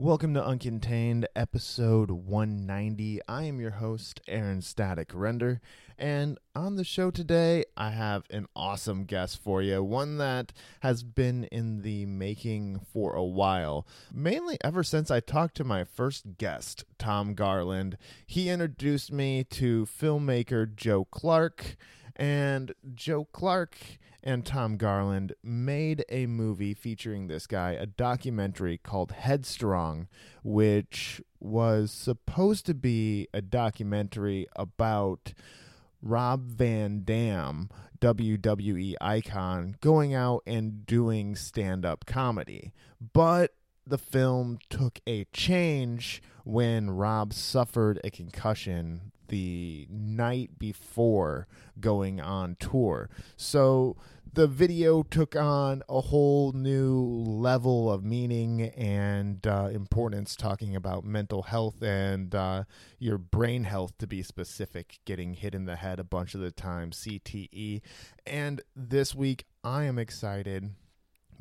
Welcome to Uncontained, episode 190. I am your host, Aaron Static Render, and on the show today, I have an awesome guest for you, one that has been in the making for a while, mainly ever since I talked to my first guest, Tom Garland. He introduced me to filmmaker Joe Clark, and Joe Clark and Tom Garland made a movie featuring this guy, a documentary called Headstrong, which was supposed to be a documentary about Rob Van Dam, WWE icon, going out and doing stand up comedy. But the film took a change when Rob suffered a concussion the night before going on tour. So the video took on a whole new level of meaning and uh, importance, talking about mental health and uh, your brain health, to be specific, getting hit in the head a bunch of the time, CTE. And this week, I am excited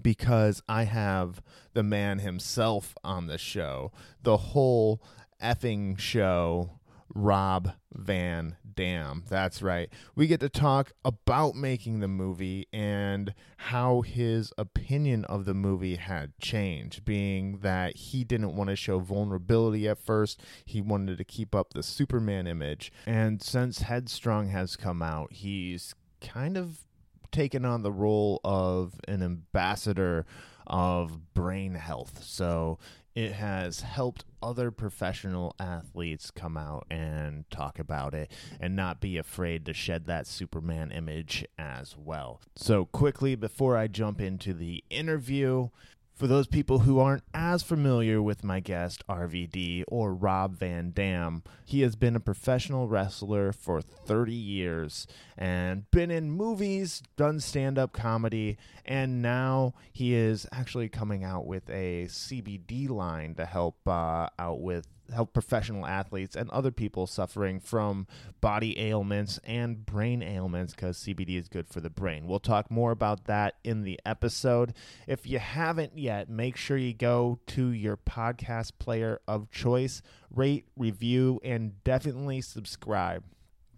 because I have the man himself on the show, the whole effing show Rob Van Dam. That's right. We get to talk about making the movie and how his opinion of the movie had changed, being that he didn't want to show vulnerability at first. He wanted to keep up the Superman image. And since Headstrong has come out, he's kind of taken on the role of an ambassador of brain health. So it has helped other professional athletes come out and talk about it and not be afraid to shed that Superman image as well. So, quickly, before I jump into the interview, for those people who aren't as familiar with my guest, RVD, or Rob Van Dam, he has been a professional wrestler for 30 years and been in movies, done stand up comedy, and now he is actually coming out with a CBD line to help uh, out with help professional athletes and other people suffering from body ailments and brain ailments because CBD is good for the brain. We'll talk more about that in the episode. If you haven't yet, make sure you go to your podcast player of choice, rate, review, and definitely subscribe.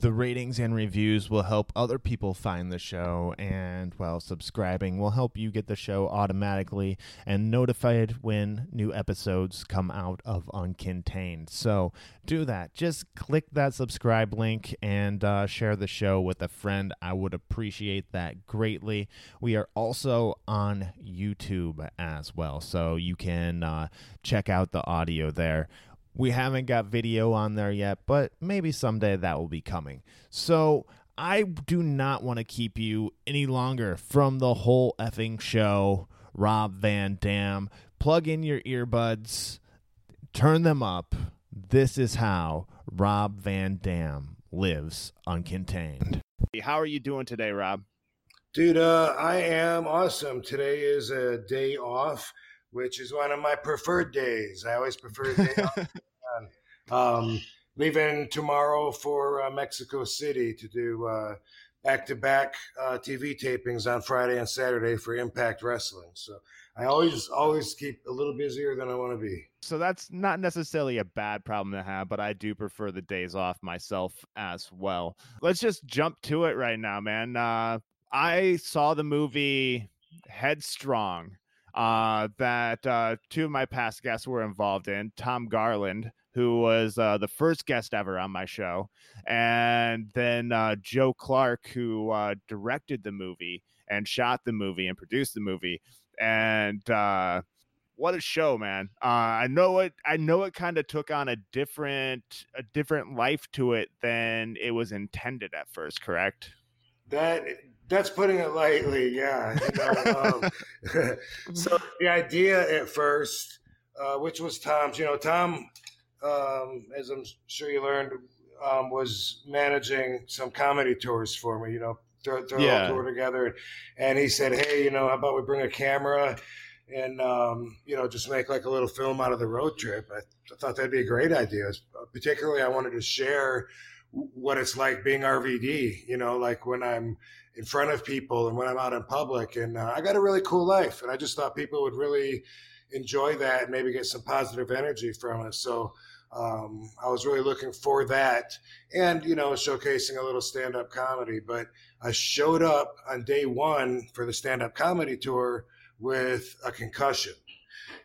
The ratings and reviews will help other people find the show, and while subscribing will help you get the show automatically and notified when new episodes come out of Uncontained. So do that. Just click that subscribe link and uh, share the show with a friend. I would appreciate that greatly. We are also on YouTube as well, so you can uh, check out the audio there. We haven't got video on there yet, but maybe someday that will be coming. So I do not want to keep you any longer from the whole effing show. Rob Van Dam, plug in your earbuds, turn them up. This is how Rob Van Dam lives uncontained. How are you doing today, Rob? Dude, uh, I am awesome. Today is a day off which is one of my preferred days. I always prefer day off. Um, leaving tomorrow for uh, Mexico City to do back to back TV tapings on Friday and Saturday for Impact Wrestling. So I always always keep a little busier than I want to be. So that's not necessarily a bad problem to have, but I do prefer the days off myself as well. Let's just jump to it right now, man. Uh, I saw the movie Headstrong uh, that uh, two of my past guests were involved in. Tom Garland, who was uh, the first guest ever on my show, and then uh, Joe Clark, who uh, directed the movie and shot the movie and produced the movie. And uh, what a show, man! I know it. I know it kind of took on a different a different life to it than it was intended at first. Correct? That that's putting it lightly, yeah. You know, um, so the idea at first, uh, which was Tom's, you know, Tom, um, as I'm sure you learned, um, was managing some comedy tours for me. You know, throw, throw yeah. a tour together, and he said, "Hey, you know, how about we bring a camera?" And um, you know, just make like a little film out of the road trip. I, I thought that'd be a great idea. Particularly, I wanted to share what it's like being RVD, you know, like when I'm in front of people and when I'm out in public. And uh, I got a really cool life. And I just thought people would really enjoy that and maybe get some positive energy from it. So um, I was really looking for that, and you know, showcasing a little stand-up comedy. But I showed up on day one for the stand-up comedy tour with a concussion,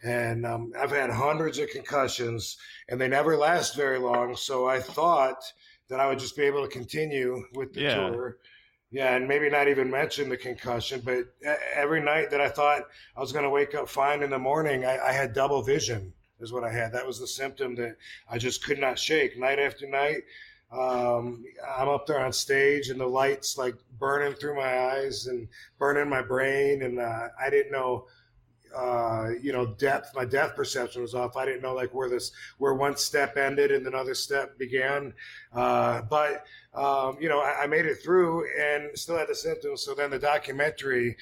and um, I've had hundreds of concussions, and they never last very long. So I thought that I would just be able to continue with the yeah. tour. Yeah, and maybe not even mention the concussion, but every night that I thought I was going to wake up fine in the morning, I, I had double vision is what I had. That was the symptom that I just could not shake night after night. Um, I'm up there on stage and the lights like burning through my eyes and burning my brain. And uh, I didn't know, uh, you know, depth. My depth perception was off. I didn't know like where this, where one step ended and another step began. Uh, but, um, you know, I, I made it through and still had the symptoms. So then the documentary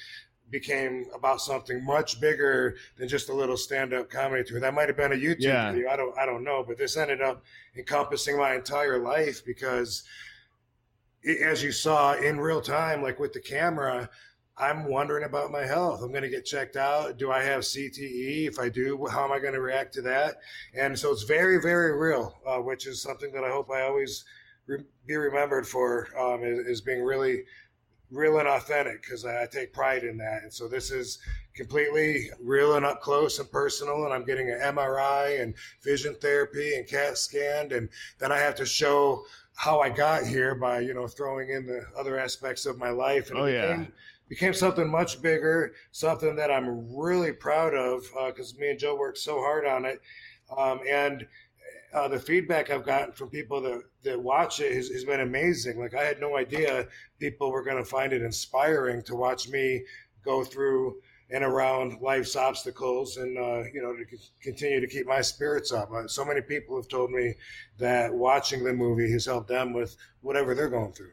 became about something much bigger than just a little stand-up comedy tour. That might have been a YouTube yeah. video. I don't I don't know, but this ended up encompassing my entire life because it, as you saw in real time like with the camera, I'm wondering about my health. I'm going to get checked out. Do I have CTE? If I do, how am I going to react to that? And so it's very, very real, uh, which is something that I hope I always re- be remembered for um, is, is being really real and authentic because I, take pride in that. And so this is completely real and up close and personal. And I'm getting an MRI and vision therapy and CAT scanned. And then I have to show how I got here by, you know, throwing in the other aspects of my life. And oh, yeah. became something much bigger, something that I'm really proud of because uh, me and Joe worked so hard on it. Um, and uh, the feedback I've gotten from people that, that watch it has, has been amazing. Like I had no idea people were going to find it inspiring to watch me go through and around life's obstacles and uh, you know to c- continue to keep my spirits up. Uh, so many people have told me that watching the movie has helped them with whatever they're going through.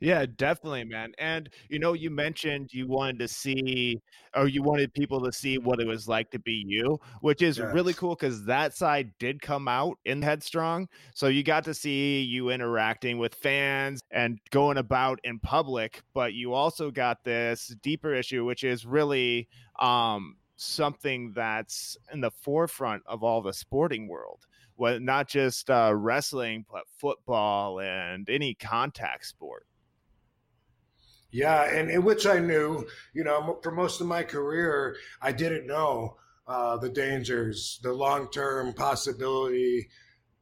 Yeah, definitely, man. And you know, you mentioned you wanted to see or you wanted people to see what it was like to be you, which is yes. really cool because that side did come out in Headstrong. So you got to see you interacting with fans and going about in public, but you also got this deeper issue, which is really um something that's in the forefront of all the sporting world well, not just uh, wrestling, but football and any contact sport. Yeah, and in which I knew, you know, for most of my career, I didn't know uh, the dangers, the long term possibility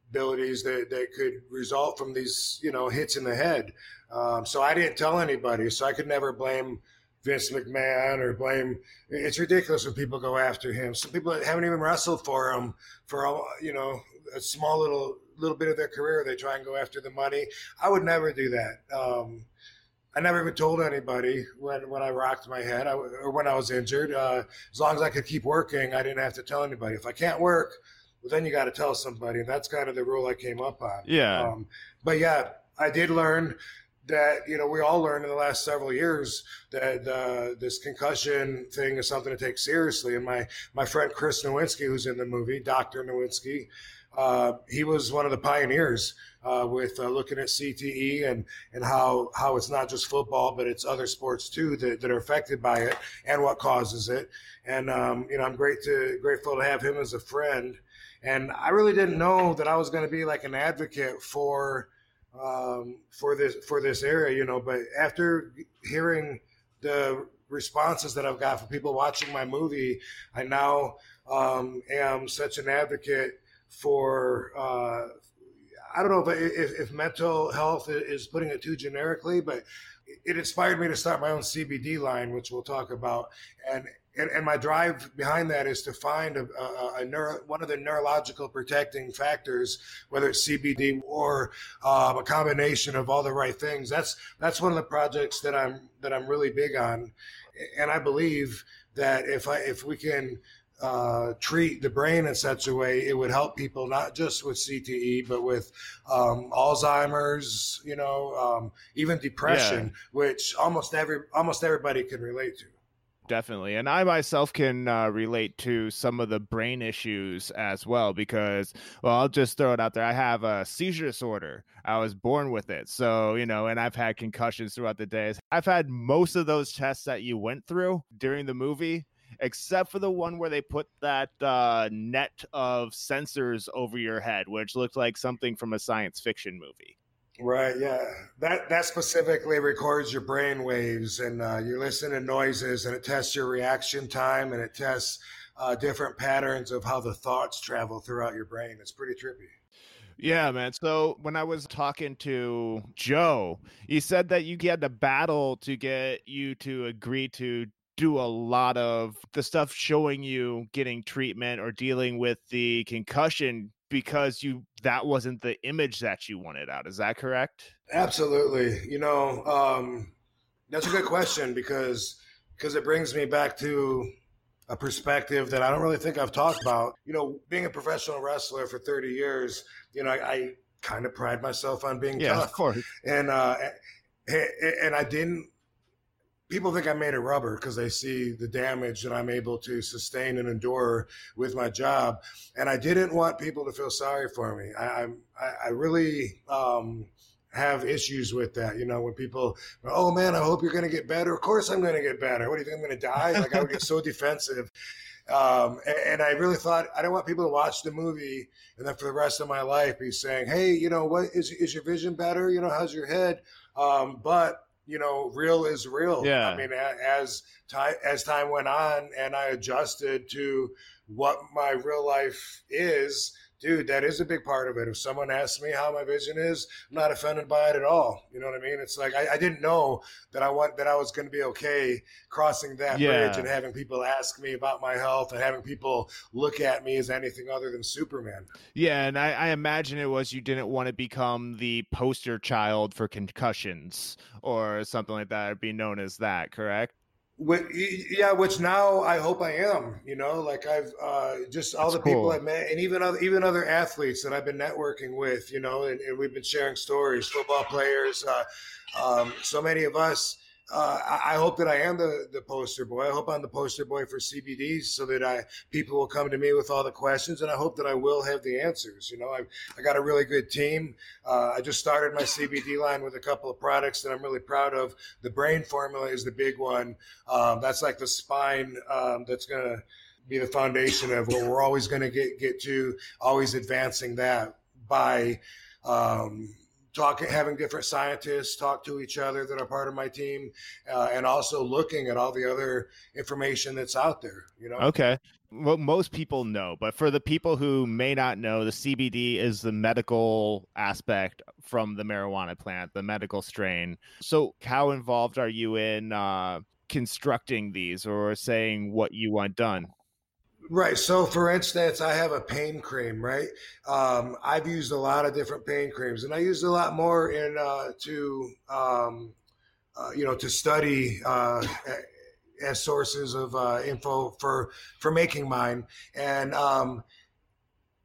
abilities that, that could result from these, you know, hits in the head. Um, so I didn't tell anybody. So I could never blame Vince McMahon or blame. It's ridiculous when people go after him. Some people haven't even wrestled for him for you know a small little little bit of their career. They try and go after the money. I would never do that. Um, I never even told anybody when, when I rocked my head I, or when I was injured. Uh, as long as I could keep working, I didn't have to tell anybody. If I can't work, well, then you got to tell somebody. And that's kind of the rule I came up on. Yeah. Um, but yeah, I did learn that you know we all learned in the last several years that uh, this concussion thing is something to take seriously. And my my friend Chris Nowinski, who's in the movie, Doctor Nowinski, uh, he was one of the pioneers uh, with uh, looking at CTE and and how how it's not just football but it's other sports too that, that are affected by it and what causes it. And um, you know I'm great to grateful to have him as a friend. And I really didn't know that I was going to be like an advocate for um, for this for this area, you know. But after hearing the responses that I've got from people watching my movie, I now um, am such an advocate for uh, I don't know if, if, if mental health is putting it too generically, but it inspired me to start my own CBD line, which we'll talk about. And and, and my drive behind that is to find a, a, a neuro, one of the neurological protecting factors, whether it's CBD or um, a combination of all the right things. That's that's one of the projects that I'm that I'm really big on, and I believe that if I if we can uh, treat the brain in such a way, it would help people not just with CTE, but with um, Alzheimer's, you know, um, even depression, yeah. which almost every almost everybody can relate to. Definitely. And I myself can uh, relate to some of the brain issues as well because, well, I'll just throw it out there. I have a seizure disorder. I was born with it. So, you know, and I've had concussions throughout the days. I've had most of those tests that you went through during the movie except for the one where they put that uh, net of sensors over your head, which looked like something from a science fiction movie. Right. Yeah. That that specifically records your brain waves, and uh, you listen to noises, and it tests your reaction time, and it tests uh, different patterns of how the thoughts travel throughout your brain. It's pretty trippy. Yeah, man. So when I was talking to Joe, he said that you had to battle to get you to agree to do a lot of the stuff showing you getting treatment or dealing with the concussion because you that wasn't the image that you wanted out. Is that correct? Absolutely. You know, um, that's a good question because because it brings me back to a perspective that I don't really think I've talked about. You know, being a professional wrestler for 30 years, you know, I, I kind of pride myself on being yeah, tough. of course. And uh, and I didn't. People think I'm made a rubber because they see the damage that I'm able to sustain and endure with my job, and I didn't want people to feel sorry for me. I, I, I really um, have issues with that. You know, when people, oh man, I hope you're going to get better. Of course, I'm going to get better. What do you think I'm going to die? Like I would get so defensive. Um, and, and, I really thought I don't want people to watch the movie and then for the rest of my life be saying, "Hey, you know, what is is your vision better? You know, how's your head?" Um, but you know, real is real. Yeah. I mean, as time as time went on, and I adjusted to what my real life is dude, that is a big part of it. If someone asks me how my vision is, I'm not offended by it at all. You know what I mean? It's like I, I didn't know that I want that I was going to be okay crossing that yeah. bridge and having people ask me about my health and having people look at me as anything other than Superman. Yeah, and I, I imagine it was you didn't want to become the poster child for concussions or something like that, or be known as that. Correct? Yeah, which now I hope I am. You know, like I've uh, just all That's the people cool. I've met, and even other even other athletes that I've been networking with. You know, and, and we've been sharing stories. Football players, uh, um, so many of us uh, I hope that I am the, the poster boy. I hope I'm the poster boy for CBDs so that I people will come to me with all the questions, and I hope that I will have the answers. You know, I I got a really good team. Uh, I just started my CBD line with a couple of products that I'm really proud of. The brain formula is the big one. Um, that's like the spine um, that's gonna be the foundation of what we're always going to get get to. Always advancing that by. Um, talking, having different scientists talk to each other that are part of my team, uh, and also looking at all the other information that's out there. You know. Okay. Well, most people know, but for the people who may not know, the CBD is the medical aspect from the marijuana plant, the medical strain. So, how involved are you in uh, constructing these or saying what you want done? Right. So, for instance, I have a pain cream. Right. Um, I've used a lot of different pain creams, and I used a lot more in uh, to um, uh, you know to study uh, as sources of uh, info for for making mine. And um,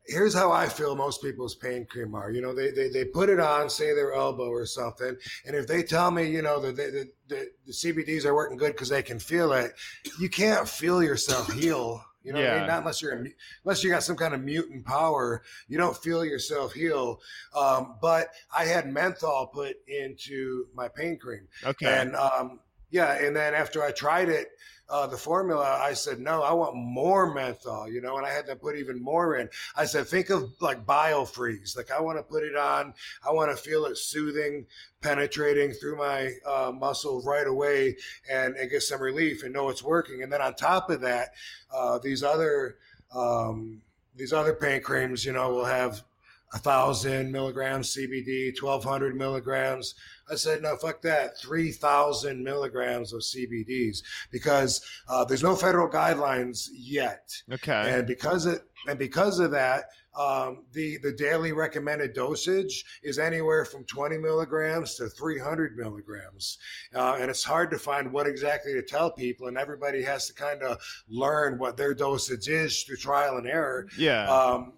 here's how I feel most people's pain cream are. You know, they, they, they put it on, say their elbow or something. And if they tell me, you know, that the, the, the CBDs are working good because they can feel it, you can't feel yourself heal you know, yeah. I mean? not unless you're unless you got some kind of mutant power, you don't feel yourself heal. Um, but I had menthol put into my pain cream. Okay, and um, yeah, and then after I tried it, uh, the formula, I said, no, I want more menthol, you know, and I had to put even more in. I said, think of like biofreeze. Like I want to put it on. I want to feel it soothing, penetrating through my uh, muscle right away and, and get some relief and know it's working. And then on top of that, uh, these other, um, these other pain creams, you know, will have a thousand milligrams CBD, 1200 milligrams. I said, no, fuck that. 3000 milligrams of CBDs because uh, there's no federal guidelines yet. Okay. And because it, and because of that, um, the the daily recommended dosage is anywhere from 20 milligrams to 300 milligrams, uh, and it's hard to find what exactly to tell people, and everybody has to kind of learn what their dosage is through trial and error. Yeah. Um,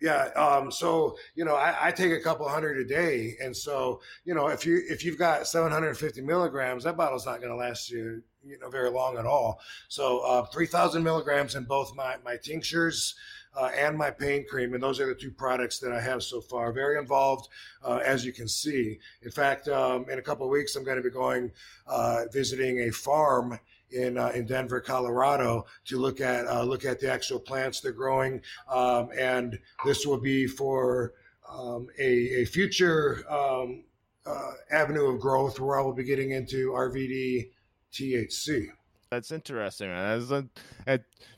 yeah. Um, so you know, I, I, take a couple hundred a day, and so you know, if you if you've got 750 milligrams, that bottle's not going to last you you know very long at all. So uh, 3,000 milligrams in both my my tinctures. Uh, and my pain cream, and those are the two products that I have so far. Very involved, uh, as you can see. In fact, um, in a couple of weeks, I'm going to be going uh, visiting a farm in uh, in Denver, Colorado, to look at uh, look at the actual plants they're growing, um, and this will be for um, a, a future um, uh, avenue of growth where I will be getting into RVD THC. That's interesting. As a,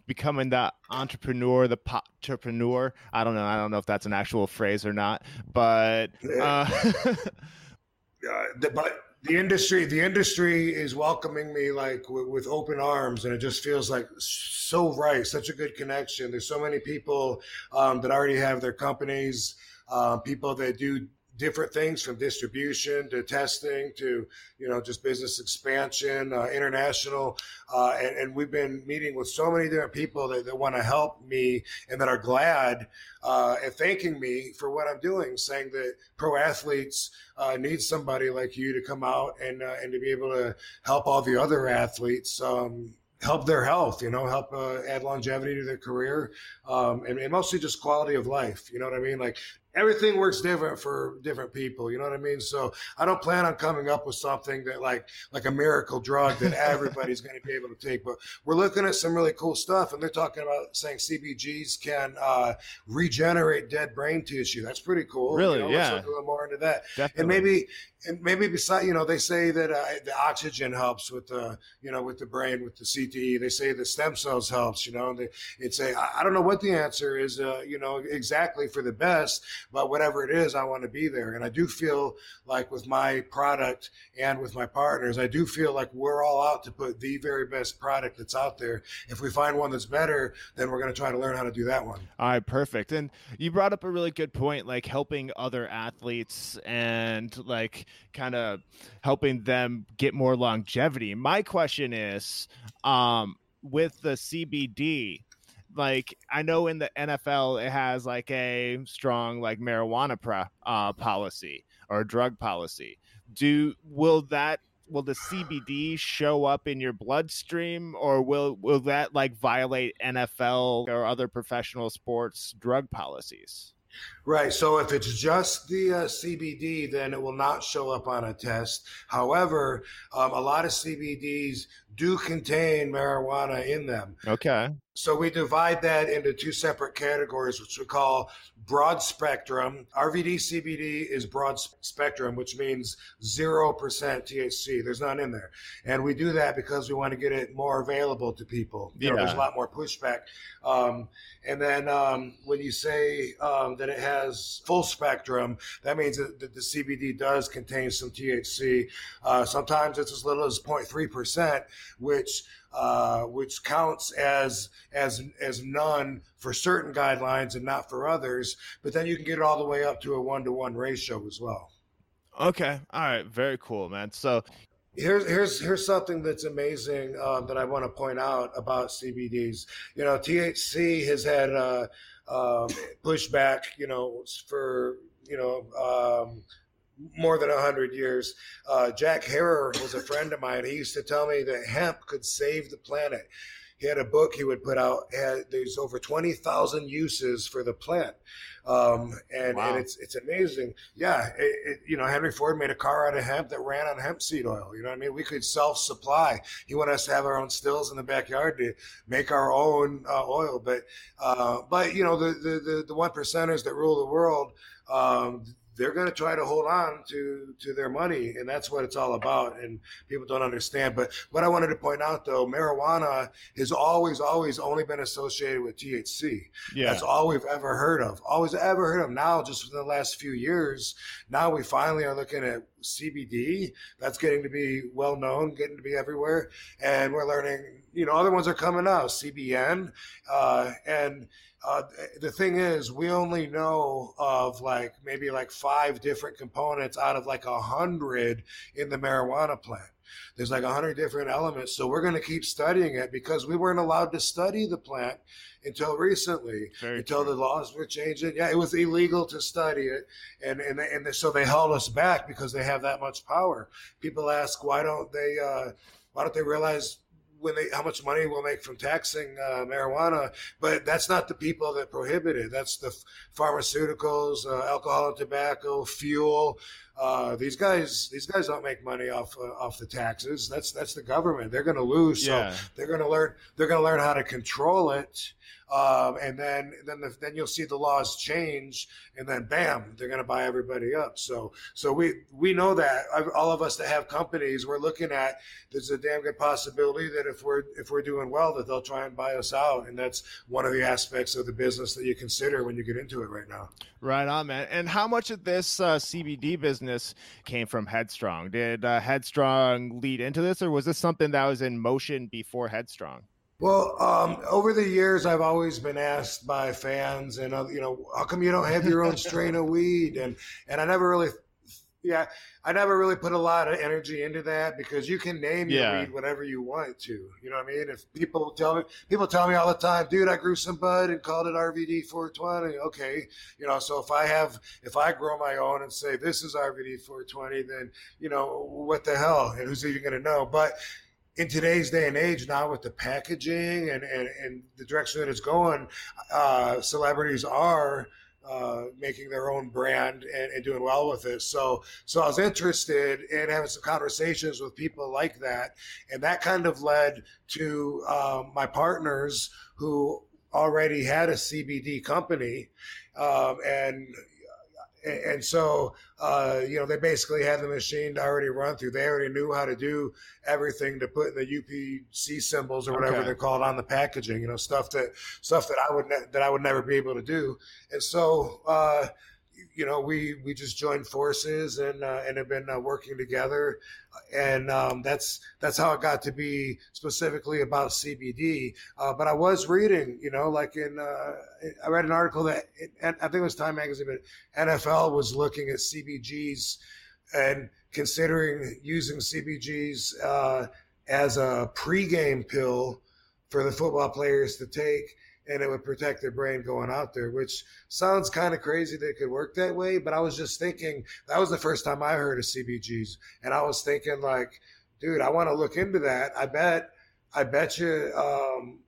becoming the entrepreneur, the entrepreneur. I don't know. I don't know if that's an actual phrase or not, but uh... the, but the industry, the industry is welcoming me like with, with open arms, and it just feels like so right. Such a good connection. There's so many people um, that already have their companies. Uh, people that do different things from distribution to testing to you know just business expansion uh, international uh, and, and, we've been meeting with so many different people that, that want to help me and that are glad uh, and thanking me for what i'm doing saying that pro athletes uh, need somebody like you to come out and uh, and to be able to help all the other athletes um, help their health, you know, help uh, add longevity to their career, um, and, and, mostly just quality of life. You know what I mean? Like everything works different for different people you know what i mean? So i don't plan on coming up with something that like like a miracle drug that everybody's going to be able to take but we're looking at some really cool stuff and they're talking about saying cbgs can uh, regenerate dead brain tissue. That's pretty cool really? you know, yeah let's look a little more into that. Definitely. and maybe and maybe beside you know they say that uh, the oxygen helps with the you know with the brain with the cte they say the stem cells helps you know and they it's a i don't know what the answer is uh, you know exactly for the best but whatever it is, I want to be there. And I do feel like with my product and with my partners, I do feel like we're all out to put the very best product that's out there. If we find one that's better, then we're going to try to learn how to do that one. All right, perfect. And you brought up a really good point, like helping other athletes and like kind of helping them get more longevity. My question is, um, with the CBD, like I know in the NFL it has like a strong like marijuana pro, uh, policy or drug policy. Do will that will the CBD show up in your bloodstream or will will that like violate NFL or other professional sports drug policies? Right. So if it's just the uh, CBD, then it will not show up on a test. However, um, a lot of CBDs do contain marijuana in them. Okay. So we divide that into two separate categories, which we call broad spectrum. RVD CBD is broad spectrum, which means 0% THC. There's none in there. And we do that because we want to get it more available to people. You yeah. know, there's a lot more pushback. Um, and then um, when you say um, that it has full spectrum, that means that the, the CBD does contain some THC. Uh, sometimes it's as little as 0.3%, which uh, which counts as as as none for certain guidelines and not for others. But then you can get it all the way up to a one to one ratio as well. Okay, all right, very cool, man. So here's here's here's something that's amazing um, that I want to point out about CBDs. You know, THC has had uh, um, pushback. You know, for you know. Um, more than 100 years. Uh, Jack Herer was a friend of mine. He used to tell me that hemp could save the planet. He had a book he would put out. Had, there's over 20,000 uses for the plant. Um, and, wow. and, it's it's amazing. Yeah, it, it, you know, Henry Ford made a car out of hemp that ran on hemp seed oil. You know what I mean? We could self supply. He wanted us to have our own stills in the backyard to make our own uh, oil. But uh, but you know, the, the the the one percenters that rule the world. Um, they're going to try to hold on to to their money and that's what it's all about and people don't understand. But what i wanted to point out though marijuana has always always only been associated with thc yeah. That's all we've ever heard of. Always ever heard of. Now just within the last few years now we finally are looking at cbd that's getting to be well known getting to be everywhere and we're learning you know other ones are coming out cbn uh, and uh, the thing is, we only know of like maybe like five different components out of like a hundred in the marijuana plant. There's like a hundred different elements, so we're going to keep studying it because we weren't allowed to study the plant until recently, Very until true. the laws were changed. Yeah, it was illegal to study it, and and and so they held us back because they have that much power. People ask why don't they uh, why don't they realize when they how much money we'll make from taxing uh, marijuana, but that's not the people that prohibit it. That's the pharmaceuticals, uh, alcohol and tobacco, fuel. Uh, these guys, these guys don't make money off uh, off the taxes. That's that's the government. They're going to lose. Yeah. So they're going to learn. They're going to learn how to control it um, and then then the, then you'll see the laws change, and then bam, they're going to buy everybody up. So so we we know that all of us that have companies, we're looking at there's a damn good possibility that if we're if we're doing well, that they'll try and buy us out, and that's one of the aspects of the business that you consider when you get into it right now. Right on, man. And how much of this uh, CBD business came from Headstrong? Did uh, Headstrong lead into this, or was this something that was in motion before Headstrong? Well, um, over the years, I've always been asked by fans, and uh, you know, how come you don't have your own strain of weed? And and I never really, yeah, I never really put a lot of energy into that because you can name yeah. your weed whatever you want to. You know what I mean? If people tell me, people tell me all the time, dude, I grew some bud and called it RVD 420. Okay, you know, so if I have, if I grow my own and say this is RVD 420, then you know what the hell, and who's even going to know? But in today's day and age now with the packaging and, and, and the direction that it's going, uh, celebrities are uh, making their own brand and, and, doing well with it. So, so I was interested in having some conversations with people like that, and that kind of led to um, my partners who already had a CBD company, um, and and so uh, you know they basically had the machine to already run through. They already knew how to do everything to put in the UPC symbols or whatever okay. they're called on the packaging. You know stuff that stuff that I would ne- that I would never be able to do. And so uh, you know, we we just joined forces and uh, and have been uh, working together, and um, that's that's how it got to be specifically about CBD. Uh, but I was reading, you know, like in uh, I read an article that I think it was Time Magazine, but NFL was looking at CBGs and considering using CBGs uh, as a pregame pill for the football players to take and it would protect their brain going out there, which sounds kind of crazy that it could work that way. But I was just thinking that was the first time I heard of CBGs, and I was thinking like, dude, I want to look into that. I bet, I bet you, um,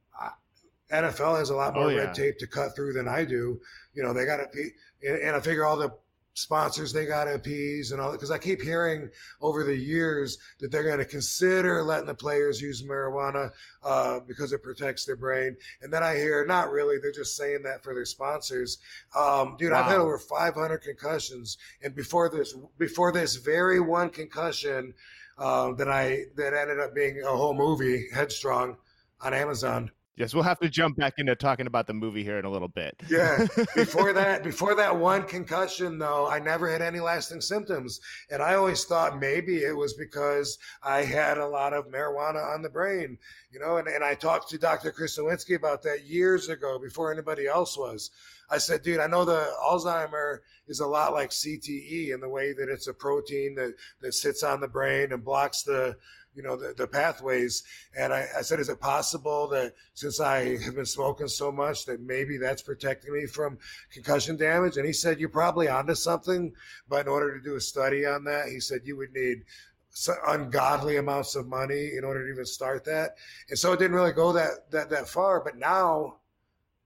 NFL has a lot more oh, yeah. red tape to cut through than I do. You know, they got to, and I figure all the sponsors they got to appease and all that because I keep hearing over the years that they're going to consider letting the players use marijuana uh, because it protects their brain, and then I hear not really. They're just saying that for their sponsors. Um, dude, wow. I've had over 500 concussions, and before this, before this very one concussion uh, that I that ended up being a whole movie, Headstrong, on Amazon. Yes, we'll have to jump back into talking about the movie here in a little bit. yeah. Before that, before that one concussion though, I never had any lasting symptoms. And I always thought maybe it was because I had a lot of marijuana on the brain, you know, and, and I talked to Dr. Chris Nowinski about that years ago before anybody else was. I said, dude, I know the Alzheimer is a lot like CTE in the way that it's a protein that, that sits on the brain and blocks the you know, the, the pathways. And I, I, said, is it possible that since I have been smoking so much that maybe that's protecting me from concussion damage? And he said, you're probably onto something. But in order to do a study on that, he said you would need ungodly amounts of money in order to even start that. And so it didn't really go that, that, that far. But now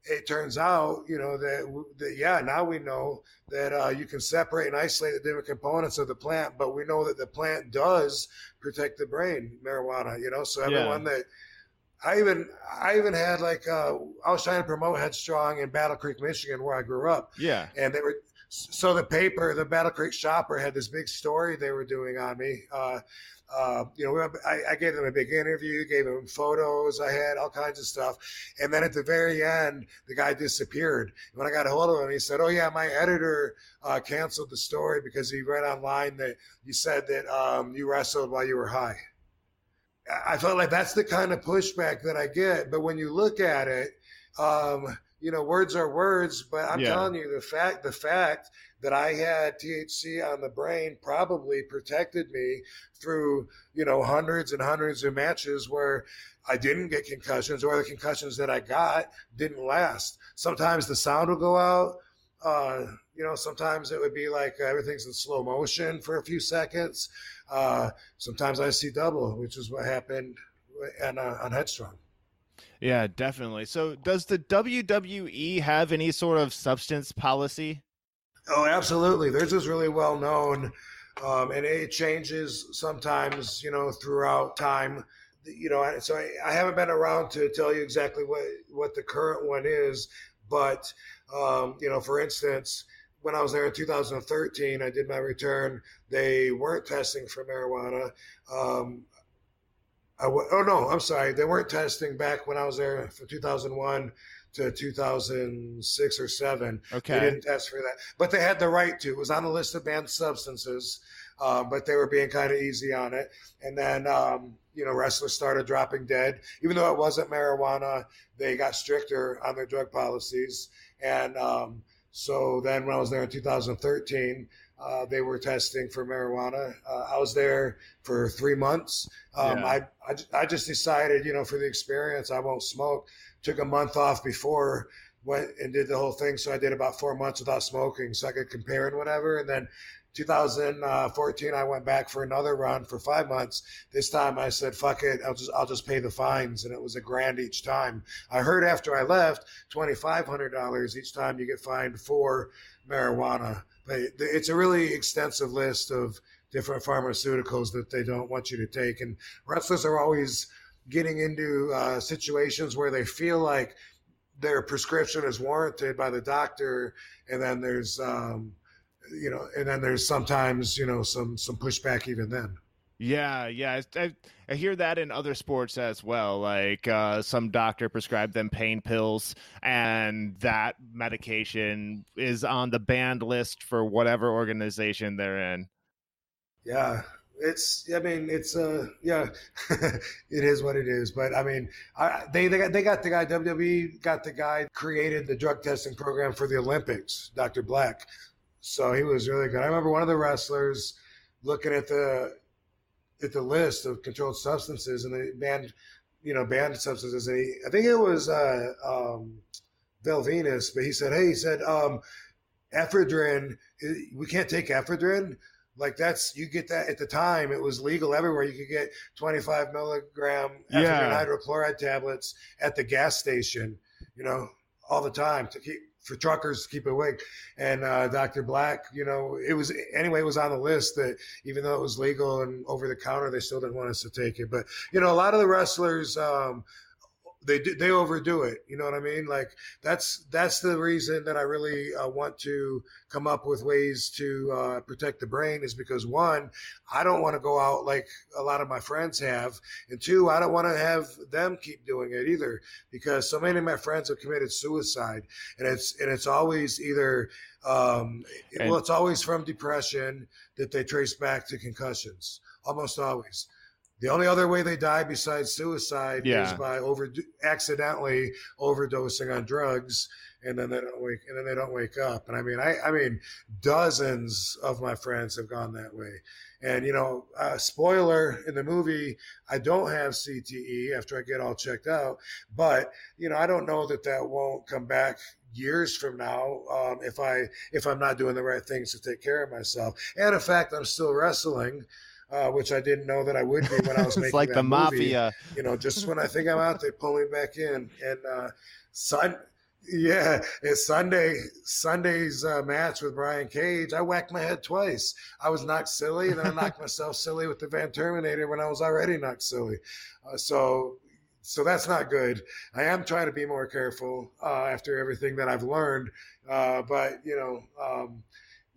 it turns out, you know, that, that yeah, now we know that uh, you can separate and isolate the different components of the plant, but we know that the plant does protect the brain, marijuana, you know, so everyone yeah. that I even I even had like uh, I was trying to promote Headstrong in Battle Creek, Michigan, where I grew up. Yeah, and they were so the paper, the Battle Creek Shopper, had this big story they were doing on me. Uh, uh, you know, I, I, gave them a big interview, gave them photos, I had all kinds of stuff. And then at the very end, the guy disappeared. When I got a hold of him, he said, Oh, yeah, my editor uh, canceled the story because he read online that you said that um, you wrestled while you were high. I felt like that's the kind of pushback that I get. But when you look at it, um, you know, words are words, but I'm yeah. telling you the fact the fact that I had THC on the brain probably protected me through, you know, hundreds and hundreds of matches where I didn't get concussions or the concussions that I got didn't last. Sometimes the sound will go out. Uh, you know, sometimes it would be like everything's in slow motion for a few seconds. Uh, sometimes I see double, which is what happened and uh, on Headstrong. Yeah, definitely. So, does the WWE have any sort of substance policy? Oh, absolutely. Theirs is really well known, um, and it changes sometimes. You know, throughout time. You know, so I, I, haven't been around to tell you exactly what what the current one is, but um, you know, for instance, when I was there in 2013, I did my return. They weren't testing for marijuana. Um, oh no, I'm sorry. They weren't testing back when I was there from 2001 to 2006 or seven. Okay. They didn't test for that, but they had the right to. It was on the list of banned substances, uh, but they were being kind of easy on it. And then, um, you know, wrestlers started dropping dead. Even though it wasn't marijuana, they got stricter on their drug policies. And um, so then when I was there in 2013, uh, they were testing for marijuana. Uh, I was there for three months. Um, yeah. I, I, I just decided, you know, for the experience, I won't smoke. Took a month off before went and did the whole thing. So I did about four months without smoking, so I could compare and whatever. And then 2014, I went back for another run for five months. This time I said, fuck it. I'll just, I'll just pay the fines. And it was a grand each time. I heard after I left, $2,500 each time you get fined for marijuana. It's a really extensive list of different pharmaceuticals that they don't want you to take. And wrestlers are always getting into uh, situations where they feel like their prescription is warranted by the doctor. And then there's, um, you know, and then there's sometimes you know some some pushback even then. Yeah, yeah, I, I, hear that in other sports as well. Like uh, some doctor prescribed them pain pills, and that medication is on the banned list for whatever organization they're in. Yeah, it's. I mean, it's. Uh, yeah, it is what it is. But I mean, I, they they got they got the guy WWE got the guy created the drug testing program for the Olympics, Dr. Black. So he was really good. I remember one of the wrestlers looking at the at the list of controlled substances and they banned, you know, banned substances. And he, I think it was uh, um, Val Venis, but he said, "Hey, he said, um, ephedrine. We can't take ephedrine." Like that's you get that at the time it was legal everywhere. You could get 25 milligram yeah. hydrochloride tablets at the gas station, you know, all the time to keep for truckers to keep awake. And uh, Dr. Black, you know, it was anyway, it was on the list that even though it was legal and over the counter, they still didn't want us to take it. But you know, a lot of the wrestlers um, they they overdo it. You know what I mean? Like that's that's the reason that I really uh, want to come up with ways to uh, protect the brain is because one, I don't want to go out like a lot of my friends have, and two, I don't want to have them keep doing it either because so many of my friends have committed suicide, and it's and it's always either um, well, it's always from depression that they trace back to concussions, almost always. The only other way they die besides suicide yeah. is by over accidentally overdosing on drugs, and then they don't wake and then they don't wake up. And I mean, I, I mean, dozens of my friends have gone that way. And you know, uh, spoiler in the movie, I don't have CTE after I get all checked out. But you know, I don't know that that won't come back years from now um, if I if I'm not doing the right things to take care of myself. And in fact, I'm still wrestling uh, which I didn't know that I would be when I was making it's like the movie. mafia. You know, just when I think I'm out, they pull me back in. And uh, Sun, yeah, it's Sunday. Sunday's uh, match with Brian Cage. I whacked my head twice. I was knocked silly, and then I knocked myself silly with the Van Terminator when I was already knocked silly. Uh, so so that's not good. I am trying to be more careful uh, after everything that I've learned, uh, but you know, um,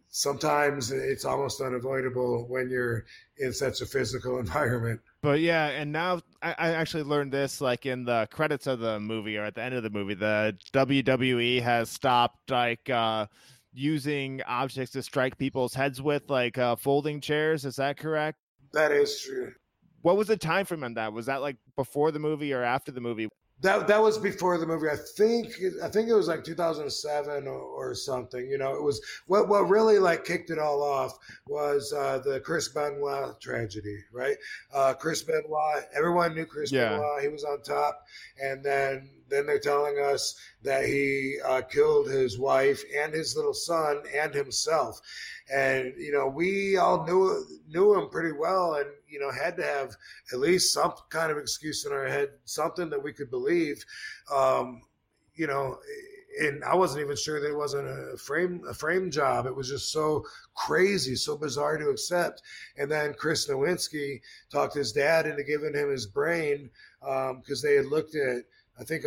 sometimes it's almost unavoidable when you're in such a physical environment. But yeah, and now I, I, actually learned this like in the credits of the movie or at the end of the movie. The WWE has stopped like uh, using objects to strike people's heads with, like uh, folding chairs. Is that correct? That is true. What was the time frame on that? Was that like before the movie or after the movie? That that was before the movie. I think I think it was like 2007 or, or something. You know, it was what what really like kicked it all off was uh, the Chris Benoit tragedy, right? Uh, Chris Benoit. Everyone knew Chris yeah. Benoit. He was on top, and then then they're telling us that he uh, killed his wife and his little son and himself. And you know, we all knew knew him pretty well, and you know, had to have at least some kind of excuse in our head, something that we could believe. Um, you know, and I wasn't even sure that it wasn't a frame a frame job. It was just so crazy, so bizarre to accept. And then Chris Nowinski talked his dad into giving him his brain because um, they had looked at I think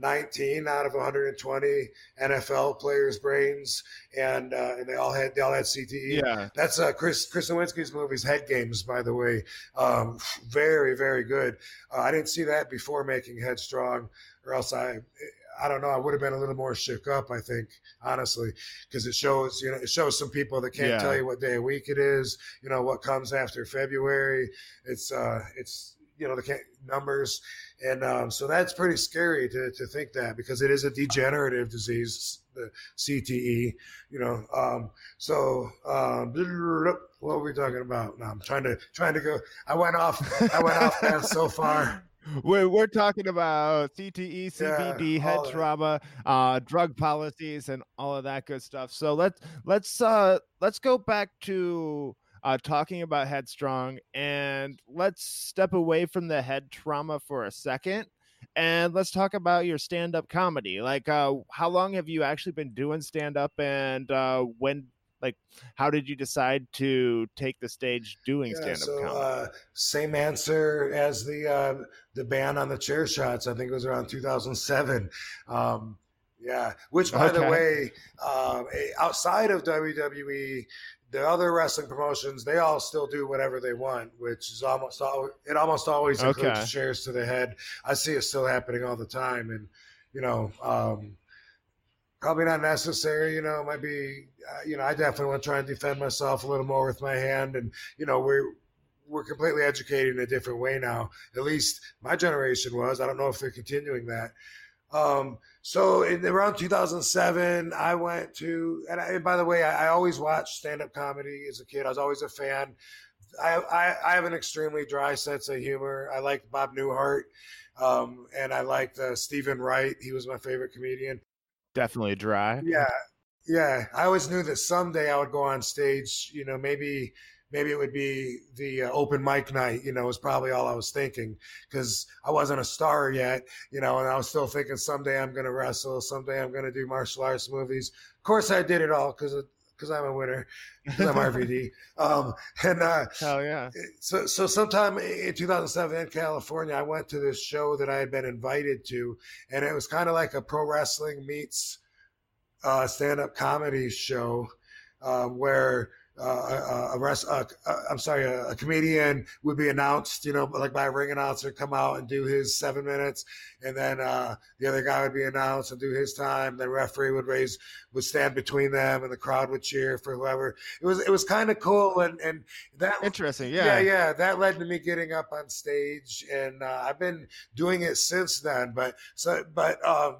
119 out of 120 NFL players' brains, and uh, and they all had they all had CTE. Yeah, that's uh, Chris Chris Nowinski's movies, Head Games, by the way. Um, very very good. Uh, I didn't see that before making Headstrong, or else I I don't know. I would have been a little more shook up, I think, honestly, because it shows, you know, it shows some people that can't yeah. tell you what day of week it is, you know, what comes after February. It's, uh, it's, you know, the numbers. And um, so that's pretty scary to, to think that because it is a degenerative disease, the CTE, you know. Um, so um, what were we talking about? No, I'm trying to trying to go. I went off. I went off so far. We're, we're talking about CTE, CBD, yeah, head trauma, uh, drug policies, and all of that good stuff. So let's let's uh, let's go back to uh, talking about Headstrong, and let's step away from the head trauma for a second, and let's talk about your stand-up comedy. Like, uh, how long have you actually been doing stand-up, and uh, when like how did you decide to take the stage doing yeah, stand-up so, comedy uh, same answer as the uh, the ban on the chair shots i think it was around 2007 um, yeah which by okay. the way uh, outside of wwe the other wrestling promotions they all still do whatever they want which is almost all it almost always includes okay. chairs to the head i see it still happening all the time and you know um, probably not necessary. You know, it might be. Uh, you know, I definitely want to try and defend myself a little more with my hand, and you know, we're we're completely educated in a different way now. At least my generation was. I don't know if they're continuing that. Um, so in around 2007, I went to, and, I, by the way, I, I always watched stand-up comedy as a kid. I was always a fan. I, I, I have an extremely dry sense of humor. I liked Bob Newhart, um, and I liked uh, Steven Wright. He was my favorite comedian definitely dry. Yeah, yeah. I always knew that someday I would go on stage. You know, maybe maybe it would be the uh, open mic night. You know, was probably all I was thinking because I wasn't a star yet. You know, and I was still thinking someday I'm going to wrestle. Someday I'm going to do martial arts movies. Of course, I did it all because because I'm a winner, because I'm RVD. Um, and uh, hell yeah. So so sometime in 2007 in California, I went to this show that I had been invited to, and it was kind of like a pro wrestling meets uh, stand up comedy show um, where uh, a, a, a, a, I'm sorry, a, a, comedian would be announced, you know, like by a ring announcer, come out and do his seven minutes, and then uh, the other guy would be announced and do his time. The referee would raise, would stand between them, and the crowd would cheer for whoever. It was it was kind of cool, and and that interesting, yeah, yeah, yeah. That led to me getting up on stage, and uh, I've been doing it since then. But so, but um,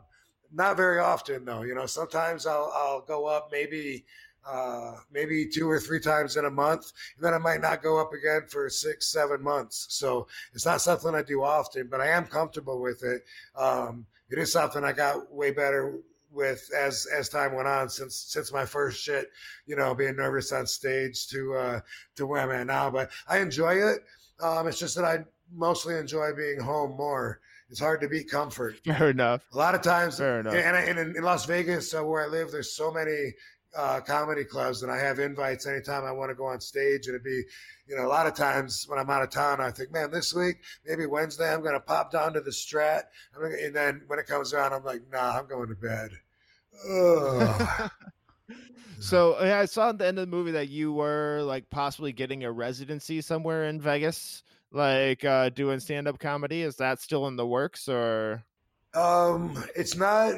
not very often though. You know, sometimes I'll I'll go up maybe uh, maybe two or three times in a month. And then I might not go up again for six, seven months. So it's not something I do often, but I am comfortable with it. Um, it is something I got way better with as as time went on since since my first shit, you know, being nervous on stage to uh, to where I'm at now. But I enjoy it. Um, it's just that I mostly enjoy being home more. It's hard to beat comfort. Fair enough. A lot of times, Fair enough. And, and in Las Vegas, uh, where I live, there's so many uh, comedy clubs, and I have invites anytime I want to go on stage. And it'd be, you know, a lot of times when I'm out of town, I think, man, this week, maybe Wednesday, I'm going to pop down to the Strat. and then when it comes around, I'm like, nah, I'm going to bed. so yeah, I saw at the end of the movie that you were like possibly getting a residency somewhere in Vegas, like uh, doing stand up comedy. Is that still in the works or? Um, it's not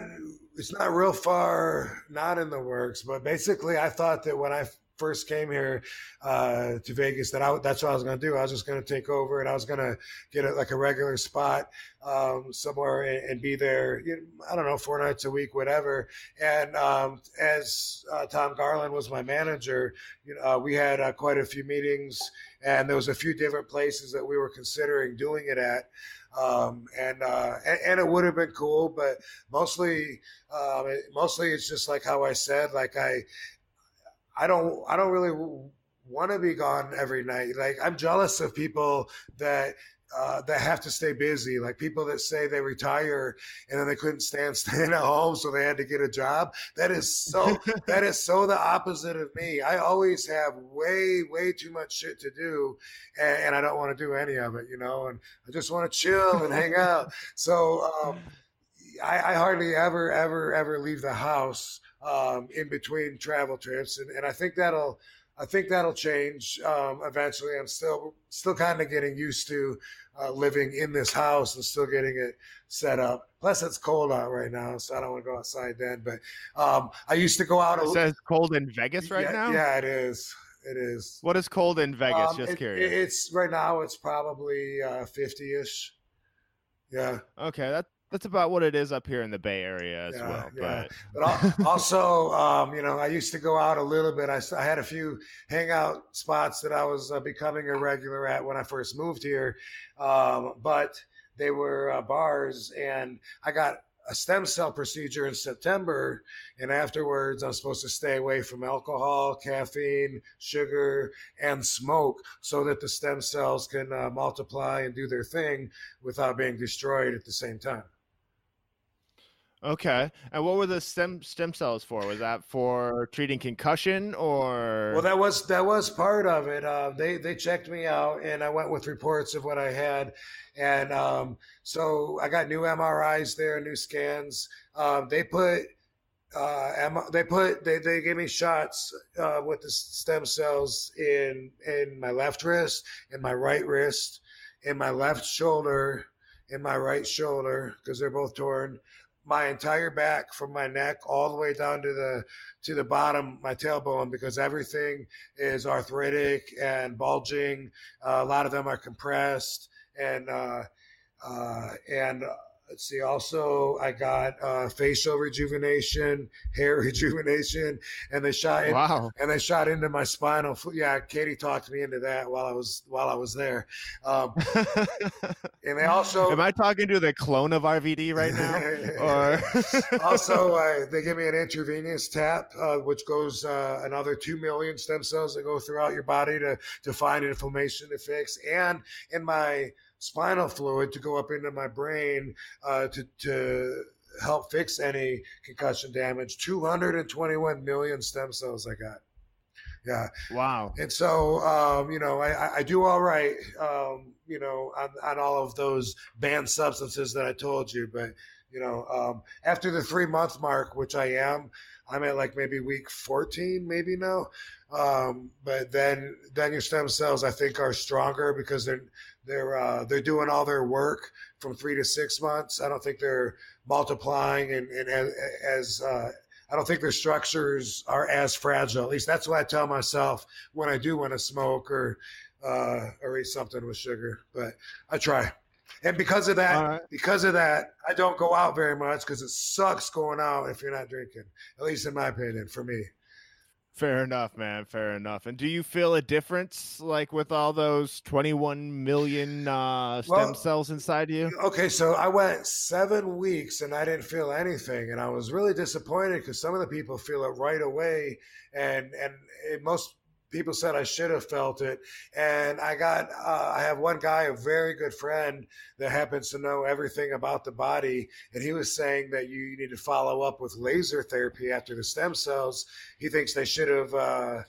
it's not real far not in the works but basically i thought that when i first came here uh, to Vegas that I that's what I was going to do. I was just going to take over and I was going to get a, like a regular spot um, somewhere and, and, be there. You know, I don't know, four nights a week, whatever. And um, as uh, Tom Garland was my manager, you know, uh, we had uh, quite a few meetings, and there was a few different places that we were considering doing it at. Um, and, uh, and, and it would have been cool, but mostly, um, it, mostly it's just like how I said, like I, I don't I don't really want to be gone every night. Like I'm jealous of people that uh, that have to stay busy, like people that say they retire and then they couldn't stand staying at home, so they had to get a job. That is so. that is so the opposite of me. I always have way, way too much shit to do, and, and I don't want to do any of it, you know. And I just want to chill and hang out. So um, I, I hardly ever, ever, ever leave the house um, in between travel trips, and, and I think that'll I think that'll change um, eventually. I'm still still kind of getting used to uh, living in this house and still getting it set up. Plus, it's cold out right now, so I don't want to go outside then. But um, I used to go out. It says cold in Vegas right yeah, now. Yeah, it is. It is. What is cold in Vegas? Um, Just it, curious. It's right now. It's probably fifty uh, ish. Yeah. Okay, that that's about what it is up here in the Bay Area as yeah, well. Yeah. But, but also, um, you know, I used to go out a little bit. I, I had a few hangout spots that I was uh, becoming a regular at when I first moved here, um, but they were uh, bars, and I got a stem cell procedure in September, and afterwards I'm supposed to stay away from alcohol, caffeine, sugar, and smoke so that the stem cells can uh, multiply and do their thing without being destroyed at the same time. Okay. And what were the stem stem cells for? Was that for treating concussion or? Well, that was that was part of it. Uh, they they checked me out, and I went with reports of what I had, and um, so I got new MRIs there, new scans. Um, they put. Uh, they put they, they gave me shots uh, with the stem cells in in my left wrist, in my right wrist, in my left shoulder, in my right shoulder because they're both torn my entire back from my neck all the way down to the to the bottom my tailbone because everything is arthritic and bulging. Uh, a lot of them are compressed and uh, uh, and let's see. Also, I got uh, facial rejuvenation, hair rejuvenation, and they shot. In, wow. And they shot into my spinal. Yeah, Katie talked me into that while I was while I was there. Um, and they also. Am I talking to the clone of RVD right now? or also, uh, they give me an intravenous tap, uh, which goes uh, another two million stem cells that go throughout your body to to find inflammation to fix. And in my spinal fluid to go up into my brain uh, to, to help fix any concussion damage. 221 million stem cells I got. Yeah. Wow. And so, um, you know, I, I do all right, um, you know, on, on all of those banned substances that I told you. But, you know, um, after the three month mark, which I am, I'm at like maybe week 14, maybe now. Um, but then, then your stem cells, I think, are stronger because they're they're uh, they're doing all their work from three to six months. I don't think they're multiplying and, and as, as uh, I don't think their structures are as fragile. At least that's what I tell myself when I do want to smoke or uh, or eat something with sugar. But I try. And because of that, right. because of that, I don't go out very much because it sucks going out if you're not drinking. At least in my opinion, for me. Fair enough, man. Fair enough. And do you feel a difference, like with all those 21 million uh, stem well, cells inside you? Okay, so I went seven weeks and I didn't feel anything, and I was really disappointed because some of the people feel it right away, and and it, most people said I should have felt it. And I got, uh, I have one guy, a very good friend that happens to know everything about the body. And he was saying that you need to follow up with laser therapy after the stem cells. He thinks they should have, uh,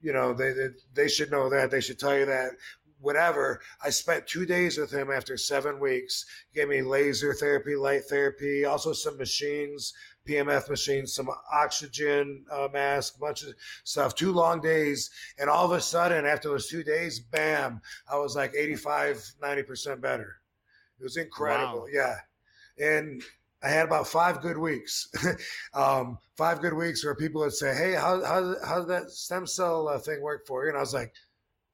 you know, they, they, they should know that. They should tell you that whatever. I spent two days with him after seven weeks. He gave me laser therapy, light therapy, also some machines, PMF machines, some oxygen uh, mask, a bunch of stuff. Two long days. And all of a sudden, after those two days, bam, I was like 85, 90% better. It was incredible. Wow. Yeah. And I had about five good weeks, um, five good weeks where people would say, "Hey, how how how did that stem cell uh, thing work for you?" And I was like,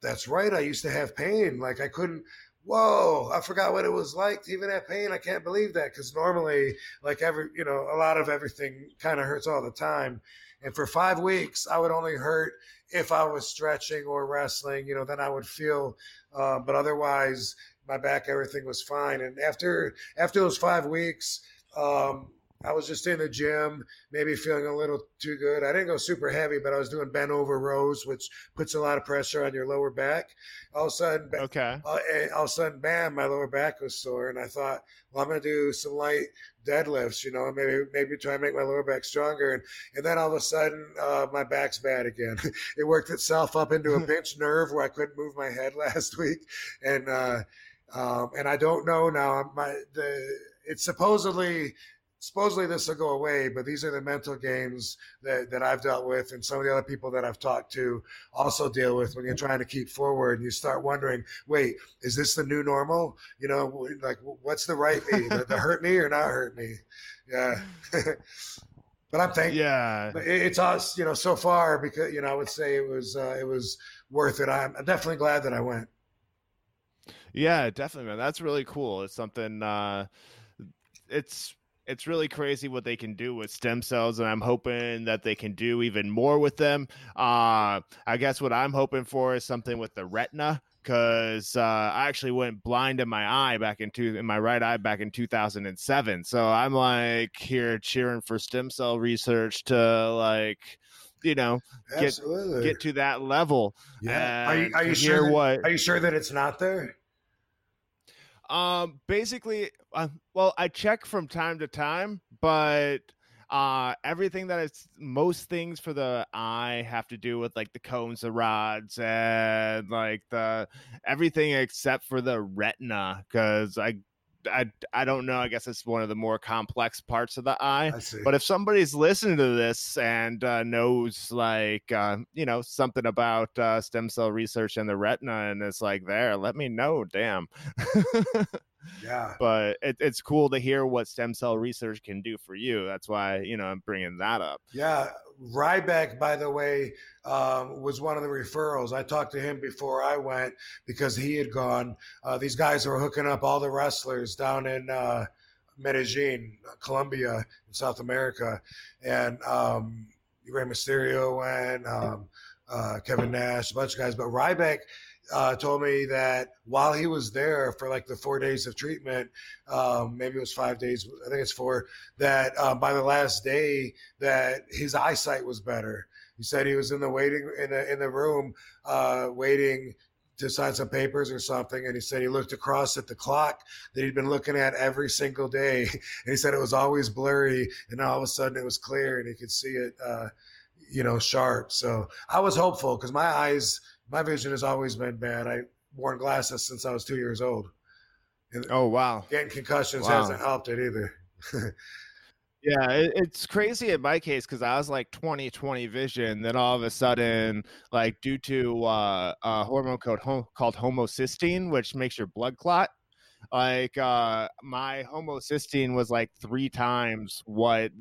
"That's right. I used to have pain. Like I couldn't." Whoa! I forgot what it was like to even have pain. I can't believe that because normally, like every you know, a lot of everything kind of hurts all the time. And for five weeks, I would only hurt if I was stretching or wrestling. You know, then I would feel. Uh, but otherwise, my back, everything was fine. And after after those five weeks, um, I was just in the gym, maybe feeling a little too good. I didn't go super heavy, but I was doing bent over rows, which puts a lot of pressure on your lower back. All of a sudden, okay. Uh, all of a sudden, bam, my lower back was sore, and I thought, well, I'm going to do some light deadlifts, you know, maybe maybe try and make my lower back stronger. And and then all of a sudden, uh, my back's bad again. it worked itself up into a pinched nerve where I couldn't move my head last week, and uh, um, and I don't know now. My the it's supposedly supposedly this will go away, but these are the mental games that, that I've dealt with and some of the other people that I've talked to also deal with when you're trying to keep forward and you start wondering, wait, is this the new normal? You know, like what's the right me? the, the hurt me or not hurt me? Yeah. but I'm thankful. Yeah. It's us, you know, so far because, you know, I would say it was, uh, it was worth it. I'm, I'm definitely glad that I went. Yeah, definitely, man. That's really cool. It's something. Uh, it's it's really crazy what they can do with stem cells, and I'm hoping that they can do even more with them. Uh, I guess what I'm hoping for is something with the retina because uh, I actually went blind in my eye back in two in my right eye back in 2007. So I'm like here cheering for stem cell research to like you know get Absolutely. get to that level. Yeah. Are you, are you sure? That, what, are you sure that it's not there? Um, basically, uh, well, I check from time to time, but uh everything that is most things for the eye have to do with like the cones the rods and like the everything except for the retina because i I, I don't know. I guess it's one of the more complex parts of the eye. But if somebody's listening to this and uh, knows, like, uh, you know, something about uh, stem cell research and the retina, and it's like there, let me know. Damn. yeah. But it, it's cool to hear what stem cell research can do for you. That's why you know I'm bringing that up. Yeah, Ryback, by the way, um, was one of the referrals. I talked to him before I went because he had gone. Uh, these guys were hooking up all the wrestlers down in uh, Medellin, Colombia, in South America, and um, Rey Mysterio and um, uh, Kevin Nash, a bunch of guys. But Ryback uh, told me that while he was there for like the four days of treatment, um, maybe it was five days, I think it's four, that uh, by the last day that his eyesight was better. He said he was in the waiting in the in the room uh, waiting to sign some papers or something, and he said he looked across at the clock that he'd been looking at every single day, and he said it was always blurry, and all of a sudden it was clear and he could see it, uh, you know, sharp. So I was hopeful because my eyes my vision has always been bad. I worn glasses since I was two years old. And oh wow! Getting concussions wow. hasn't helped it either. yeah, it, it's crazy in my case because I was like 20 20 vision. Then all of a sudden, like due to uh, a hormone called, called homocysteine, which makes your blood clot, like uh, my homocysteine was like three times what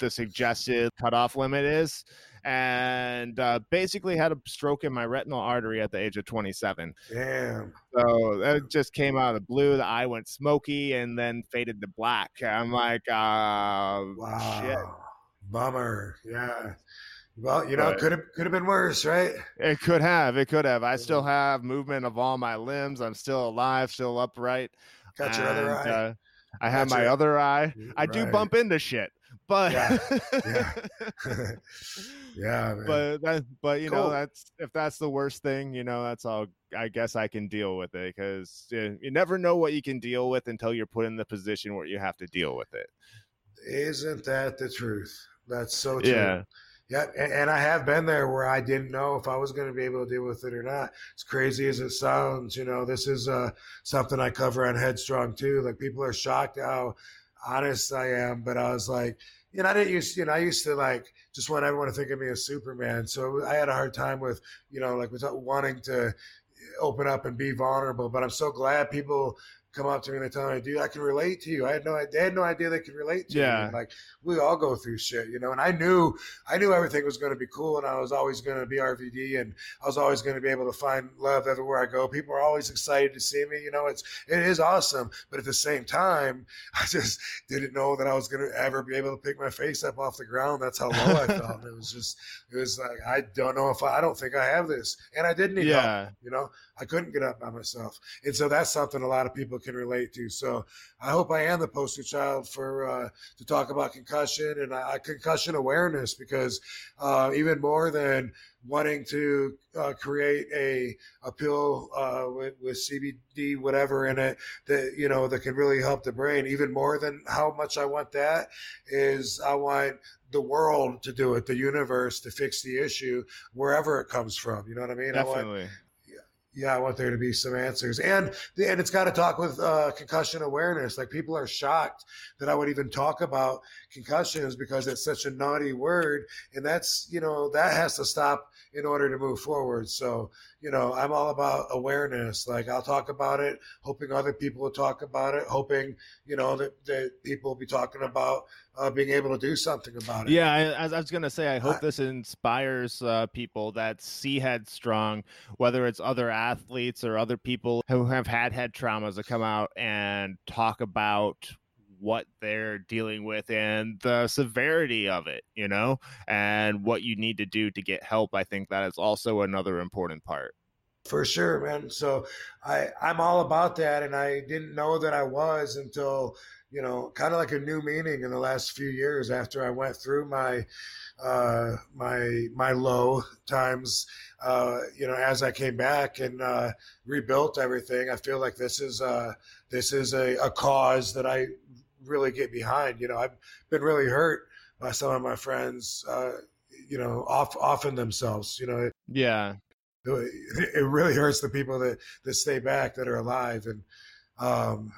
the suggested cutoff limit is and uh, basically had a stroke in my retinal artery at the age of 27. Damn. So that just came out of the blue. The eye went smoky and then faded to black. I'm like, uh, wow, shit. bummer. Yeah. Well, you know, could have could have been worse, right? It could have. It could have. I still have movement of all my limbs. I'm still alive, still upright. Got and, your other eye. Uh, I have my other eye. I right. do bump into shit but yeah, yeah, yeah but that, but you cool. know that's if that's the worst thing you know that's all i guess i can deal with it because you, you never know what you can deal with until you're put in the position where you have to deal with it isn't that the truth that's so true yeah yeah, and, and I have been there where I didn't know if I was going to be able to deal with it or not. As crazy as it sounds, you know, this is uh, something I cover on Headstrong too. Like people are shocked how honest I am, but I was like, you know, I didn't used, you know, I used to like just want everyone to think of me as Superman. So I had a hard time with, you know, like without wanting to open up and be vulnerable. But I'm so glad people come up to me and they tell me, dude, I can relate to you. I had no, they had no idea they could relate to yeah. me. Like we all go through shit, you know. And I knew, I knew everything was going to be cool, and I was always going to be RVD, and I was always going to be able to find love everywhere I go. People are always excited to see me. You know, it's it is awesome, but at the same time, I just didn't know that I was going to ever be able to pick my face up off the ground. That's how low I felt. It was just, it was like I don't know if I, I don't think I have this, and I didn't need yeah. help. You know, I couldn't get up by myself, and so that's something a lot of people can relate to. So I hope I am the poster child for uh, to talk about concussion and uh, concussion awareness because uh, even more than wanting to uh, create a a pill uh, with, with, CBD whatever in it that you know that can really help the brain. Even more than how much I want that is I want the world to do it, the universe to fix the issue wherever it comes from. You know what I mean? Definitely. I want, yeah, I want there to be some answers, and and it's got to talk with uh, concussion awareness. Like people are shocked that I would even talk about concussions because it's such a naughty word, and that's you know that has to stop in order to move forward. So you know, I'm all about awareness. Like I'll talk about it, hoping other people will talk about it, hoping you know that, that people will be talking about uh, being able to do something about it. Yeah, I, I was gonna say, I hope I, this inspires uh, people that see headstrong, whether it's other athletes or other people who have had head traumas, to come out and talk about what they're dealing with and the severity of it, you know, and what you need to do to get help. I think that is also another important part. For sure, man. So I I'm all about that, and I didn't know that I was until you know, kind of like a new meaning in the last few years after I went through my uh, my my low times. Uh, you know, as I came back and uh, rebuilt everything, I feel like this is uh, this is a, a cause that I really get behind. You know, I've been really hurt by some of my friends, uh, you know, off offing themselves. You know, yeah, it, it, really hurts the people that that stay back that are alive, and um,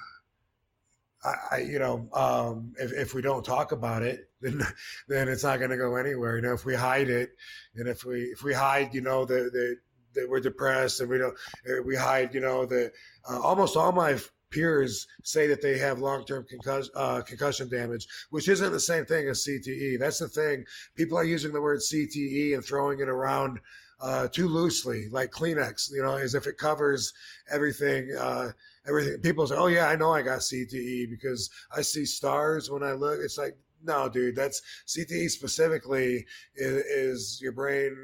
I, you know, um, if if we don't talk about it, then then it's not going to go anywhere. You know, if we hide it, and if we if we hide, you know, that that that we're depressed and we don't we hide, you know, that uh, almost all my peers say that they have long-term concussion, uh, concussion damage, which isn't the same thing as CTE. That's the thing. People are using the word CTE and throwing it around uh, too loosely, like Kleenex, you know, as if it covers everything. Uh, everything. People say, "Oh yeah, I know I got CTE because I see stars when I look." It's like, no, dude, that's CTE specifically is, is your brain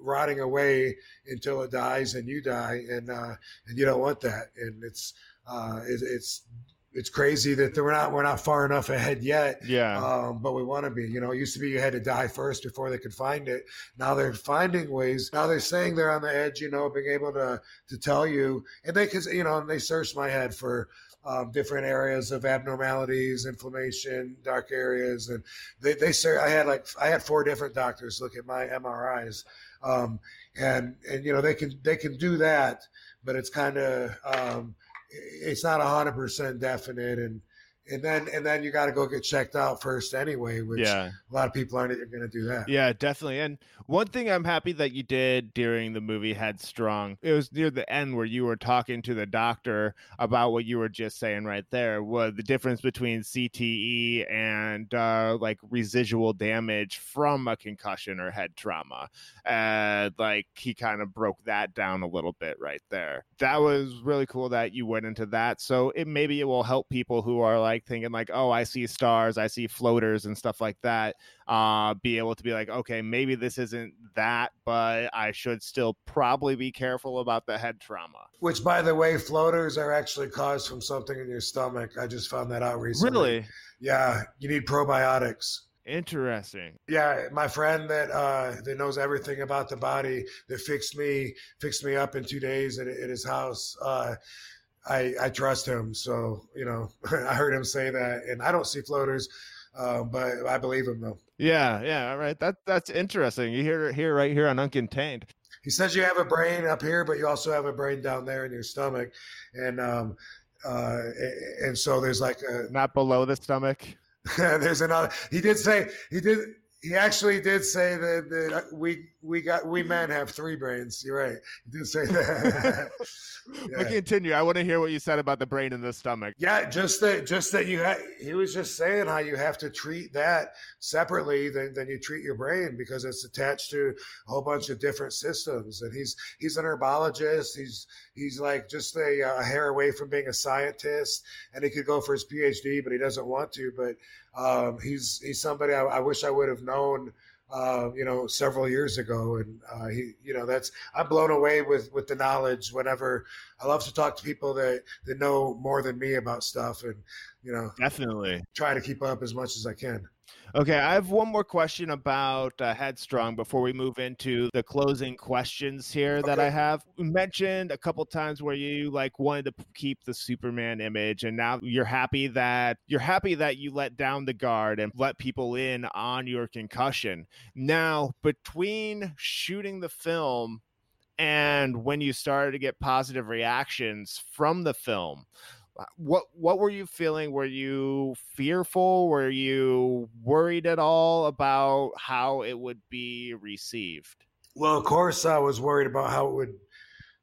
rotting away until it dies and you die, and uh, and you don't want that. And it's uh, it, it's it's crazy that we're not we're not far enough ahead yet. Yeah. Um, but we want to be. You know, it used to be you had to die first before they could find it. Now they're finding ways. Now they're saying they're on the edge. You know, being able to to tell you, and they can you know, they searched my head for. Um, different areas of abnormalities, inflammation, dark areas, and they they say I had like I had four different doctors look at my MRIs, um, and and you know they can they can do that, but it's kind of um, it's not hundred percent definite, and and then and then you got to go get checked out first anyway which yeah. a lot of people aren't even going to do that. Yeah definitely. And one thing i'm happy that you did during the movie headstrong it was near the end where you were talking to the doctor about what you were just saying right there was the difference between cte and uh, like residual damage from a concussion or head trauma. And like he kind of broke that down a little bit right there. That was really cool that you went into that. So it maybe it will help people who are like like thinking like, oh, I see stars, I see floaters and stuff like that. Uh, be able to be like, okay, maybe this isn't that, but I should still probably be careful about the head trauma. Which, by the way, floaters are actually caused from something in your stomach. I just found that out recently. Really? Yeah, you need probiotics. Interesting. Yeah, my friend that uh, that knows everything about the body that fixed me fixed me up in two days at, at his house. Uh, I, I trust him. So, you know, I heard him say that, and I don't see floaters, uh, but I believe him though. Yeah, yeah, all right. That that's interesting. You hear it here, right here on Uncontained. He says you have a brain up here, but you also have a brain down there in your stomach, and um, uh, and so there's like a not below the stomach. there's another. He did say he did he actually did say that, that uh, we we got we men have three brains. You're right. He did say that. yeah. But continue. I want to hear what you said about the brain and the stomach. Yeah, just that just that you ha- he was just saying how you have to treat that separately than, than you treat your brain because it's attached to a whole bunch of different systems. And he's he's an herbologist. He's he's like just a, a hair away from being a scientist, and he could go for his PhD, but he doesn't want to. But um, he's he's somebody I, I wish I would have known uh, you know, several years ago. And uh, he, you know, that's I'm blown away with with the knowledge. Whenever I love to talk to people that that know more than me about stuff, and you know, definitely try to keep up as much as I can. Okay, I have one more question about uh, Headstrong before we move into the closing questions here that I have. You mentioned a couple times where you like wanted to keep the Superman image, and now you're happy that you're happy that you let down the guard and let people in on your concussion. Now, between shooting the film and when you started to get positive reactions from the film what what were you feeling? Were you fearful? Were you worried at all about how it would be received? Well of course i was worried about how it would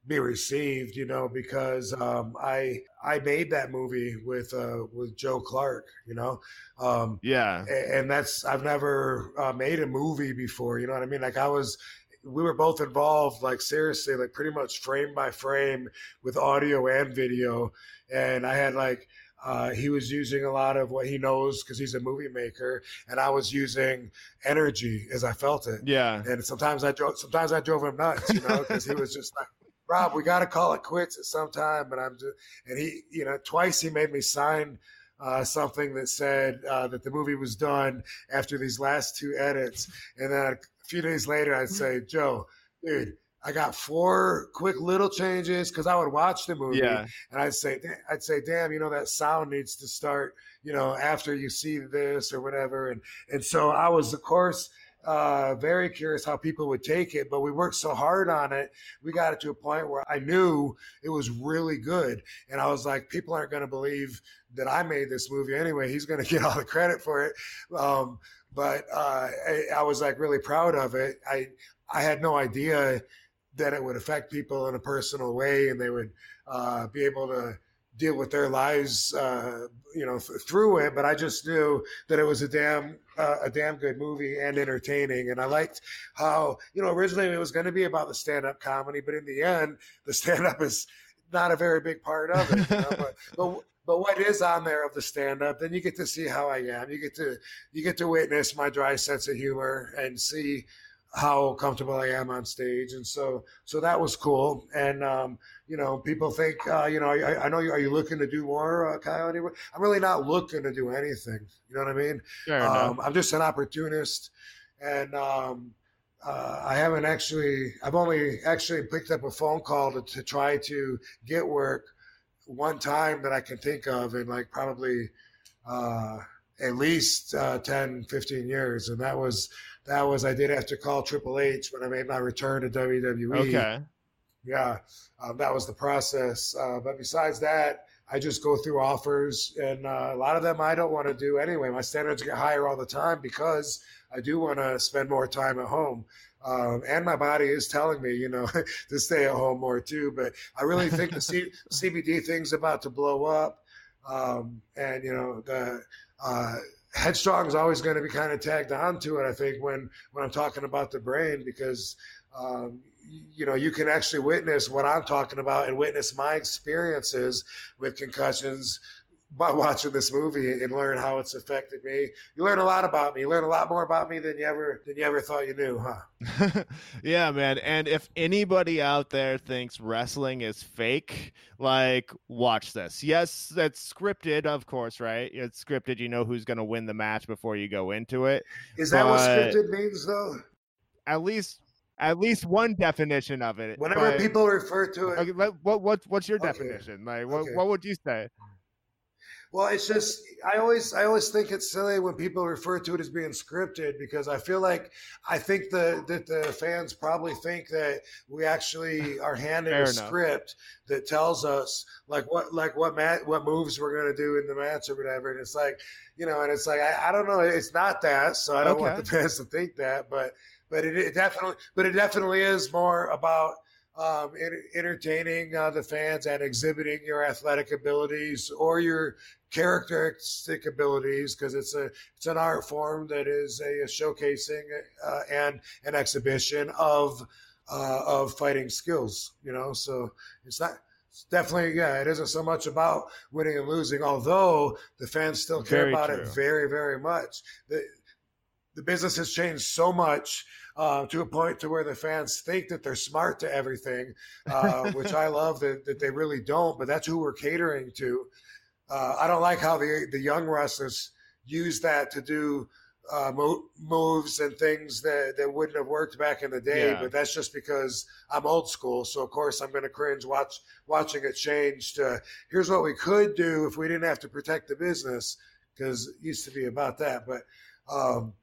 be received you know because um, i i made that movie with uh, with joe clark you know um, yeah. and that's i've never uh, made a movie before you know what i mean? Like i was we were both involved, like seriously, like pretty much frame by frame with audio and video. And I had like, uh, he was using a lot of what he knows because he's a movie maker, and I was using energy as I felt it. Yeah. And sometimes I drove, sometimes I drove him nuts, you know, because he was just like, Rob, we got to call it quits at some time. And I'm just, and he, you know, twice he made me sign uh, something that said uh, that the movie was done after these last two edits, and then a few days later, I'd say, Joe, dude, I got four quick little changes because I would watch the movie yeah. and I'd say, I'd say, damn, you know, that sound needs to start, you know, after you see this or whatever. And, and so I was, of course, uh, very curious how people would take it, but we worked so hard on it. We got it to a point where I knew it was really good. And I was like, people aren't going to believe that I made this movie anyway. He's going to get all the credit for it. Um, but uh, I, I, was like really proud of it. I I had no idea that it would affect people in a personal way, and they would uh, be able to deal with their lives, uh, you know, th- through it. But I just knew that it was a damn uh, a damn good movie and entertaining, and I liked how you know originally it was going to be about the stand up comedy, but in the end, the stand up is not a very big part of it. You know? but, but but what is on there of the stand up, then you get to see how I am. You get to you get to witness my dry sense of humor and see how comfortable I am on stage, and so so that was cool. And um, you know, people think uh, you know, I, I know you are you looking to do more, uh, Coyote? I'm really not looking to do anything. You know what I mean? um, I'm just an opportunist, and um, uh, I haven't actually. I've only actually picked up a phone call to, to try to get work one time that I can think of in like probably uh, at least uh, 10, 15 years. And that was, that was, I did have to call Triple H when I made my return to WWE. Okay. Yeah. Um, that was the process. Uh, but besides that, I just go through offers, and uh, a lot of them I don't want to do anyway. My standards get higher all the time because I do want to spend more time at home. Um, and my body is telling me, you know, to stay at home more too. But I really think the C- CBD thing's about to blow up, um, and you know, the uh, headstrong is always going to be kind of tagged on to it. I think when when I'm talking about the brain because. Um, you know, you can actually witness what I'm talking about and witness my experiences with concussions by watching this movie and learn how it's affected me. You learn a lot about me. You learn a lot more about me than you ever than you ever thought you knew, huh? yeah, man. And if anybody out there thinks wrestling is fake, like watch this. Yes, that's scripted, of course, right? It's scripted. You know who's going to win the match before you go into it. Is that what scripted means, though? At least at least one definition of it. Whenever but, people refer to it, okay, what what what's your okay. definition? Like, what okay. what would you say? Well, it's just I always I always think it's silly when people refer to it as being scripted because I feel like I think the that the fans probably think that we actually are handed Fair a enough. script that tells us like what like what mat what moves we're gonna do in the match or whatever, and it's like you know, and it's like I, I don't know, it's not that, so I don't okay. want the fans to think that, but but it, it definitely but it definitely is more about um, entertaining uh, the fans and exhibiting your athletic abilities or your characteristic abilities because it's a it's an art form that is a, a showcasing uh, and an exhibition of uh, of fighting skills. You know, so it's not. It's definitely, yeah, it isn't so much about winning and losing, although the fans still care very about true. it very, very much. The, the business has changed so much uh, to a point to where the fans think that they're smart to everything, uh, which I love that, that they really don't. But that's who we're catering to. Uh, I don't like how the the young wrestlers use that to do uh, mo- moves and things that, that wouldn't have worked back in the day. Yeah. But that's just because I'm old school. So of course I'm going to cringe watch watching it change to here's what we could do if we didn't have to protect the business because it used to be about that. But um,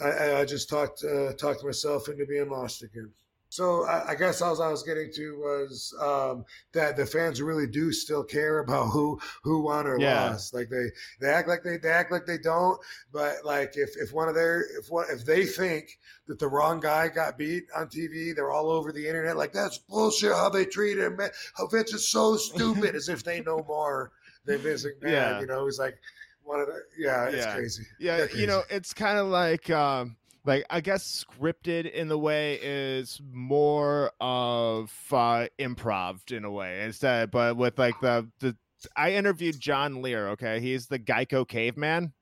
I, I just talked uh, talked myself into being lost again. So I, I guess all I was getting to was um, that the fans really do still care about who who won or yeah. lost. Like they they act like they, they act like they don't, but like if, if one of their if one if they think that the wrong guy got beat on TV, they're all over the internet like that's bullshit how they treat him. Man. How Vince is so stupid, as if they know more than Vince McMahon. Yeah. You know, he's like one of the yeah, it's yeah. crazy. Yeah, crazy. you know, it's kind of like um like I guess scripted in the way is more of uh improv in a way instead but with like the the I interviewed John Lehr, okay? He's the Geico caveman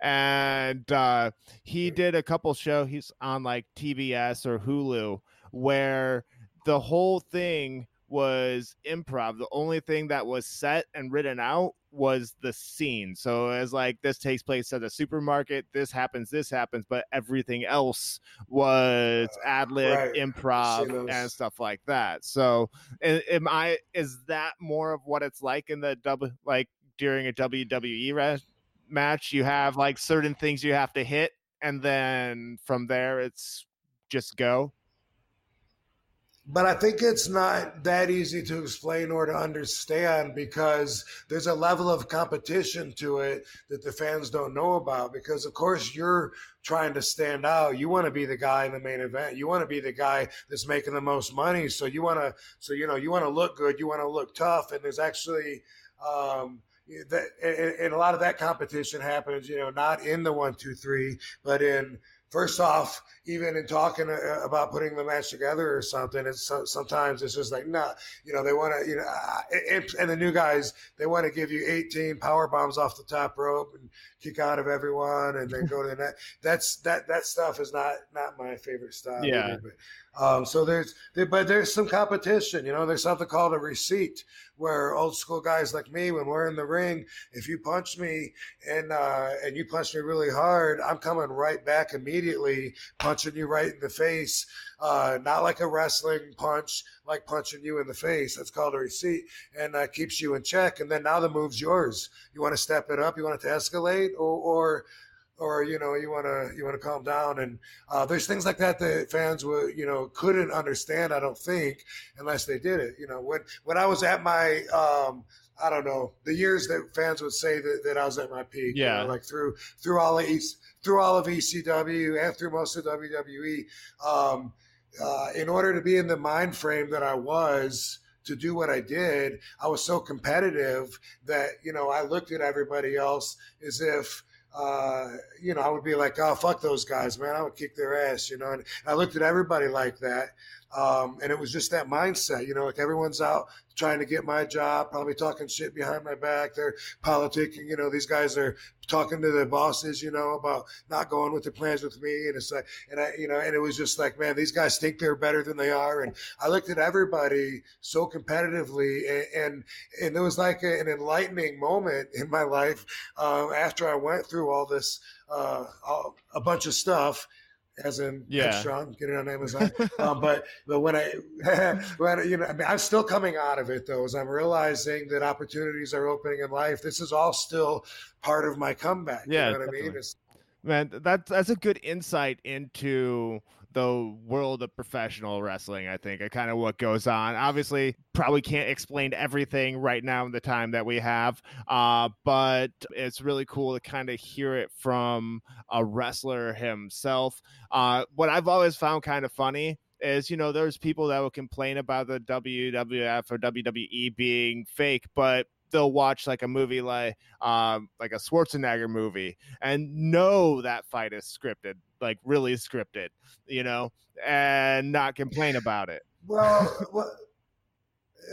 and uh he did a couple show he's on like TBS or Hulu where the whole thing was improv. The only thing that was set and written out was the scene. So as like this takes place at a supermarket, this happens, this happens, but everything else was uh, ad lib, right. improv, and stuff like that. So am I? Is that more of what it's like in the double like during a WWE re- match? You have like certain things you have to hit, and then from there it's just go but I think it's not that easy to explain or to understand because there's a level of competition to it that the fans don't know about. Because, of course, you're trying to stand out. You want to be the guy in the main event. You want to be the guy that's making the most money. So you want to, so, you know, you want to look good. You want to look tough. And there's actually, um, that, and a lot of that competition happens, you know, not in the one, two, three, but in first off, even in talking uh, about putting the match together or something, it's sometimes it's just like, nah, you know, they want to, you know, it, and the new guys, they want to give you 18 power bombs off the top rope and kick out of everyone and then go to the net. That's that that stuff is not not my favorite style. Yeah. Either, but, um, so there's, there, but there's some competition. You know, there's something called a receipt, where old school guys like me, when we're in the ring, if you punch me and uh, and you punch me really hard, I'm coming right back immediately, punching you right in the face. Uh, not like a wrestling punch, like punching you in the face. That's called a receipt, and uh, keeps you in check. And then now the move's yours. You want to step it up? You want it to escalate, or, or or you know you want to you want to calm down and uh, there's things like that that fans would you know couldn't understand i don't think unless they did it you know when when i was at my um, I don't know the years that fans would say that, that I was at my peak. Yeah, you know, like through through all of East, through all of ECW and through most of WWE. Um, uh, in order to be in the mind frame that I was to do what I did, I was so competitive that you know I looked at everybody else as if uh, you know, I would be like, oh, fuck those guys, man. I would kick their ass, you know. And I looked at everybody like that. Um, and it was just that mindset, you know, like everyone's out trying to get my job, probably talking shit behind my back. They're politicking, you know, these guys are talking to their bosses, you know, about not going with the plans with me. And it's like, and I, you know, and it was just like, man, these guys think they're better than they are. And I looked at everybody so competitively and, and, and it was like an enlightening moment in my life, uh, after I went through all this, uh, a bunch of stuff as in Yeah. Headstrong, get it on Amazon. um, but but when I when you know, I mean, I'm still coming out of it though, as I'm realizing that opportunities are opening in life. This is all still part of my comeback. Yeah, you know what I mean? It's, Man, that's that's a good insight into the world of professional wrestling. I think, kind of what goes on. Obviously, probably can't explain everything right now in the time that we have, uh, but it's really cool to kind of hear it from a wrestler himself. Uh, what I've always found kind of funny is you know there's people that will complain about the WWF or WWE being fake, but they'll watch like a movie like um like a Schwarzenegger movie and know that fight is scripted, like really scripted, you know, and not complain about it. well, well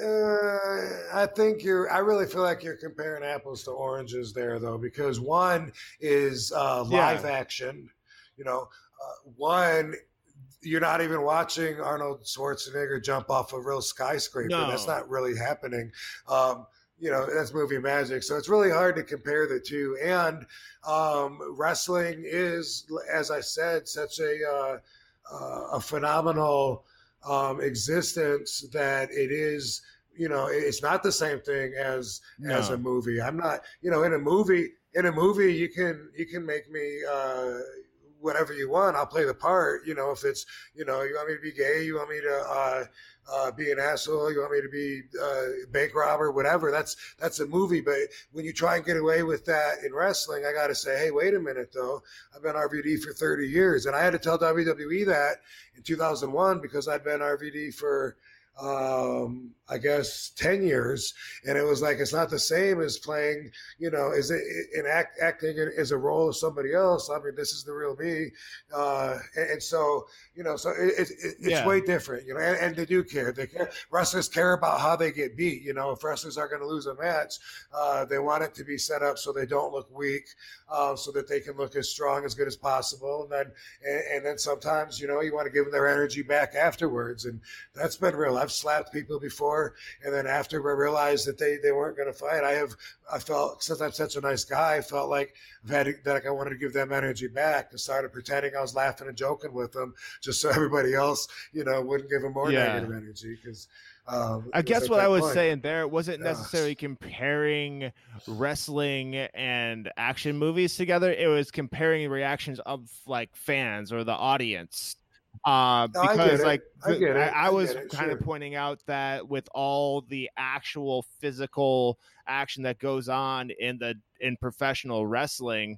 uh, I think you're. I really feel like you're comparing apples to oranges there, though, because one is uh, live action. You know, uh, one you're not even watching Arnold Schwarzenegger jump off a real skyscraper. No. That's not really happening. Um, you know, that's movie magic. So it's really hard to compare the two. And um, wrestling is, as I said, such a uh, uh, a phenomenal um, existence that it is. You know, it's not the same thing as as a movie. I'm not. You know, in a movie, in a movie, you can you can make me. Uh, whatever you want i'll play the part you know if it's you know you want me to be gay you want me to uh, uh, be an asshole you want me to be uh, bank robber whatever that's that's a movie but when you try and get away with that in wrestling i gotta say hey wait a minute though i've been rvd for 30 years and i had to tell wwe that in 2001 because i'd been rvd for um i guess 10 years and it was like it's not the same as playing you know is it in act, acting as a role of somebody else. I mean this is the real me uh and, and so you know so it, it, it- it's Yeah. way different you know and, and they do care. They care wrestlers care about how they get beat you know. If wrestlers are going to lose a match uh they want it to be set up so they don't look weak uh, so that they can look as strong as good as possible and then and, and then sometimes you know you want to give them their energy back afterwards and that's been real. I've slapped people before and then after I realized that they, they weren't going to fight, I have I felt since I'm such a nice guy, I felt like I've had that like I wanted to give them energy back. and started pretending I was laughing and joking with them, just so everybody else, you know, wouldn't give them more Yeah. negative energy. Because um, I guess what I was point. saying there wasn't Yeah. necessarily comparing wrestling and action movies together. It was comparing reactions of like fans or the audience. Uh, because like I the- I, I I was it, kind of pointing out that with all the actual physical action that goes on in the in professional wrestling,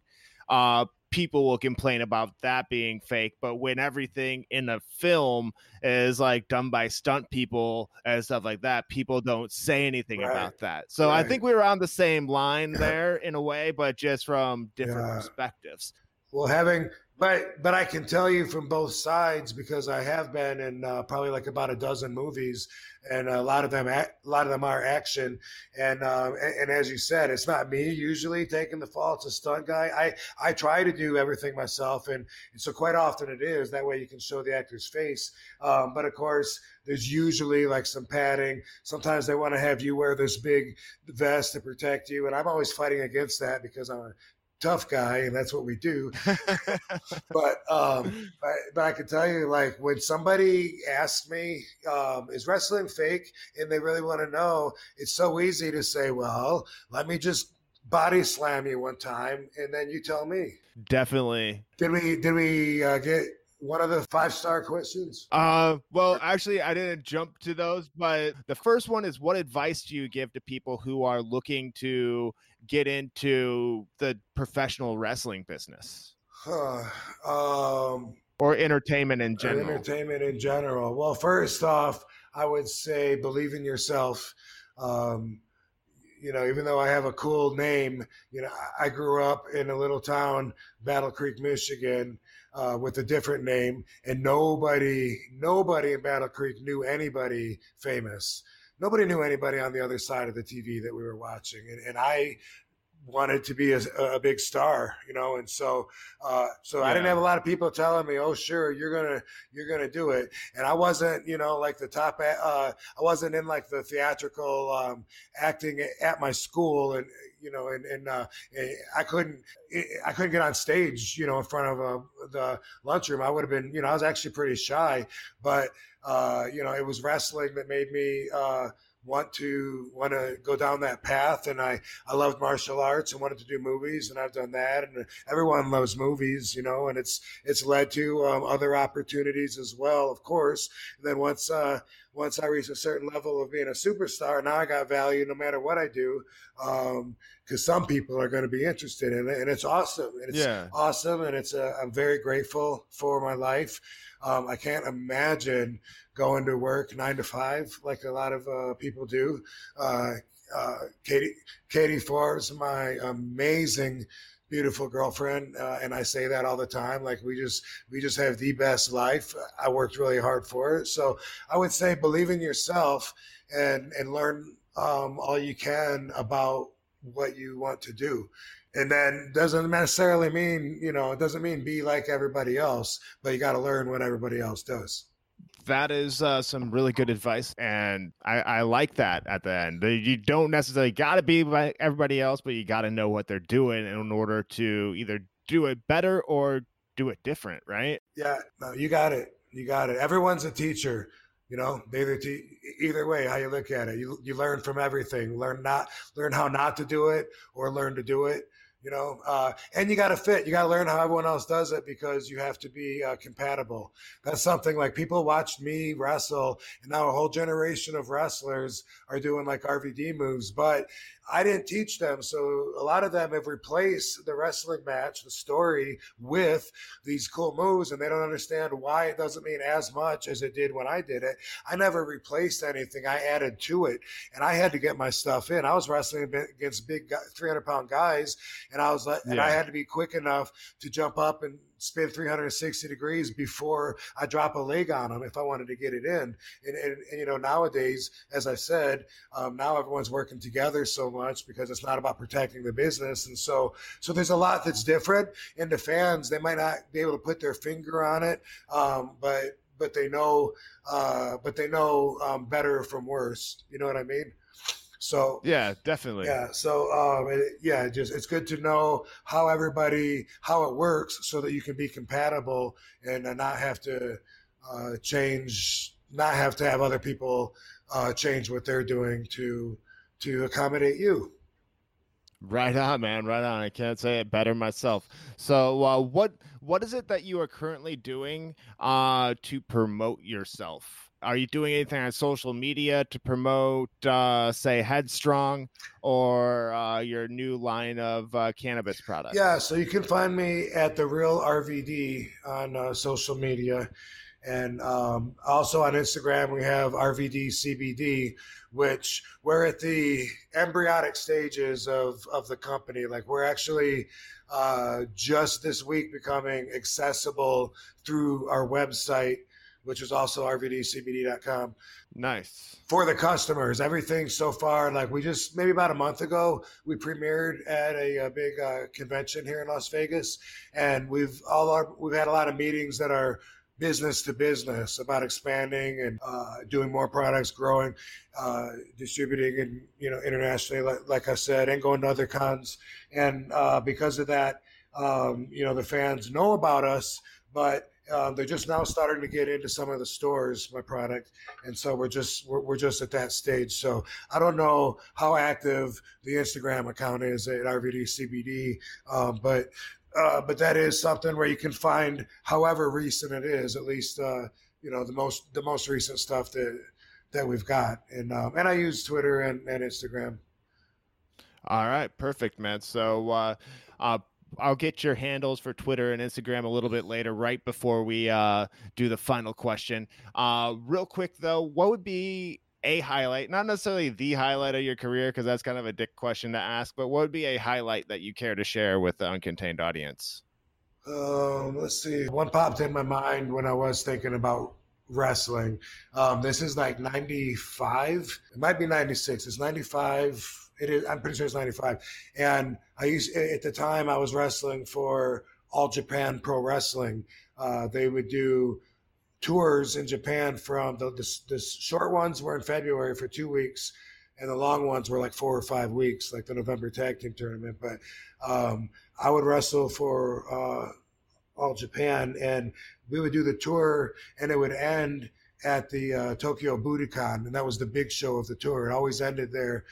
uh, people will complain about that being fake. But when everything in a film is like done by stunt people and stuff like that, people don't say anything Right. about that. So I think we were on the same line there in a way, but just from different Yeah. perspectives. Well, having but but I can tell you from both sides because I have been in uh, probably like about a dozen movies, and a lot of them a lot of them are action, and uh, and, and as you said, it's not me usually taking the fall. It's a stunt guy. I I try to do everything myself, and, so quite often it is that way you can show the actor's face. Um, but of course, there's usually like some padding. Sometimes they want to have you wear this big vest to protect you, and I'm always fighting against that because I'm a tough guy, and that's what we do. But um but, but i can tell you like when somebody asks me um is wrestling fake? and they really want to know it's so easy to say well let me just body slam you one time and then you tell me. Definitely. did we did we uh, get one of the five star questions Uh, well, actually, I didn't jump to those, but the first one is what advice do you give to people who are looking to get into the professional wrestling business Huh. um or entertainment in general? entertainment in general well first off i would say believe in yourself um you know even though i have a cool name you know i I grew up in a little town battle creek michigan uh, with a different name and nobody nobody in battle creek knew anybody famous. Nobody knew anybody on the other side of the tv that we were watching and, and i wanted to be a, a, big star, you know, and so uh, so yeah. I didn't have a lot of people telling me, "Oh, sure, you're gonna you're gonna do it," and I wasn't, you know, like the top. Uh, I wasn't in like the theatrical um, acting at my school, and you know, and, and uh, I couldn't I couldn't get on stage, you know, in front of uh, the lunchroom. I would have been, you know, I was actually pretty shy, but uh, you know, it was wrestling that made me uh, want to want to go down that path and I I loved martial arts and wanted to do movies and I've done that and everyone loves movies you know and it's it's led to um, other opportunities as well of course and then once uh once I reach a certain level of being a superstar now I got value no matter what I do um because some people are going to be interested in it and it's awesome and it's yeah. awesome and it's uh, I'm very grateful for my life um, I can't imagine going to work nine to five like a lot of uh, people do. Uh, uh, Katie Katie Forbes, my amazing, beautiful girlfriend, uh, and I say that all the time. Like we just we just have the best life. I worked really hard for it, so I would say believe in yourself and and learn um, all you can about what you want to do and then doesn't necessarily mean you know it doesn't mean be like everybody else but you got to learn what everybody else does that is uh, some really good advice, and I, I, like that at the end. You don't necessarily got to be like everybody else, but you got to know what they're doing in order to either do it better or do it different, right? Yeah, no, you got it. You got it. Everyone's a teacher. You know, either te- either way, how you look at it, you you learn from everything. Learn not learn how not to do it, or learn to do it you know uh, and you got to fit you got to learn how everyone else does it because you have to be uh, compatible that's something like people watched me wrestle and now a whole generation of wrestlers are doing like rvd moves but I didn't teach them. So a lot of them have replaced the wrestling match, the story with these cool moves, and they don't understand why it doesn't mean as much as it did when I did it. I never replaced anything. I added to it, and I had to get my stuff in. I was wrestling against big 300 pound guys, and I was like, yeah. and I had to be quick enough to jump up and spin 360 degrees before I drop a leg on them if I wanted to get it in. And, and, and you know, nowadays, as I said, um, now everyone's working together so much because it's not about protecting the business. And so, so there's a lot that's different. And the fans, they might not be able to put their finger on it, um, but but they know, uh, but they know um, better from worse. You know what I mean? So yeah, definitely. Yeah. So um, it, yeah, just it's good to know how everybody how it works so that you can be compatible and not have to uh, change, not have to have other people uh, change what they're doing to to accommodate you. Right on, man. Right on. I can't say it better myself. So, uh, what what is it that you are currently doing uh, to promote yourself? Are you doing anything on social media to promote, uh, say, Headstrong or uh, your new line of uh, cannabis products? Yeah, so you can find me at the Real RVD on uh, social media, and um, also on Instagram we have RVD CBD, which we're at the embryonic stages of of the company. Like we're actually uh, just this week becoming accessible through our website which is also rvdcbd.com. Nice. For the customers, everything so far, like we just maybe about a month ago, we premiered at a, a big uh, convention here in Las Vegas, and we've all our we've had a lot of meetings that are business to business about expanding and uh, doing more products, growing, uh, distributing, and you know internationally, like, like, I said, and going to other cons. And uh, because of that, um, you know the fans know about us, but um, they're just now starting to get into some of the stores my product and so we're just we're, we're, just at that stage. So i don't know how active the instagram account is at rvd cbd um, but uh, but that is something where you can find however recent it is at least uh, you know the most the most recent stuff that that we've got. And um, and i use twitter and, and instagram. All right perfect man. So uh, uh I'll get your handles for Twitter and Instagram a little bit later, right before we uh, do the final question. Uh, real quick though, what would be a highlight, not necessarily the highlight of your career, because that's kind of a dick question to ask, but what would be a highlight that you care to share with the uncontained audience? Um, let's see. One popped in my mind when I was thinking about wrestling. Um, this is like 95. It might be 96. It's 95 It is. I'm pretty sure it's 95. And I used at the time I was wrestling for All Japan Pro Wrestling. Uh, they would do tours in Japan from the, the, the short ones were in February for two weeks, and the long ones were like four or five weeks, like the November Tag Team Tournament. But um, I would wrestle for uh, All Japan, and we would do the tour, and it would end at the uh, Tokyo Budokan, and that was the big show of the tour. It always ended there.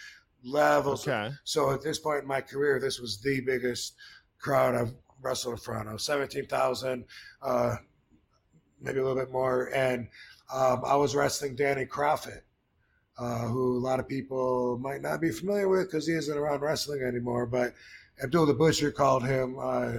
Levels. Okay. So at this point in my career, this was the biggest crowd I've wrestled in front of. Seventeen thousand, uh, maybe a little bit more, and um, I was wrestling Danny Kroffat, uh, who a lot of people might not be familiar with because he isn't around wrestling anymore. But Abdul the Butcher called him uh,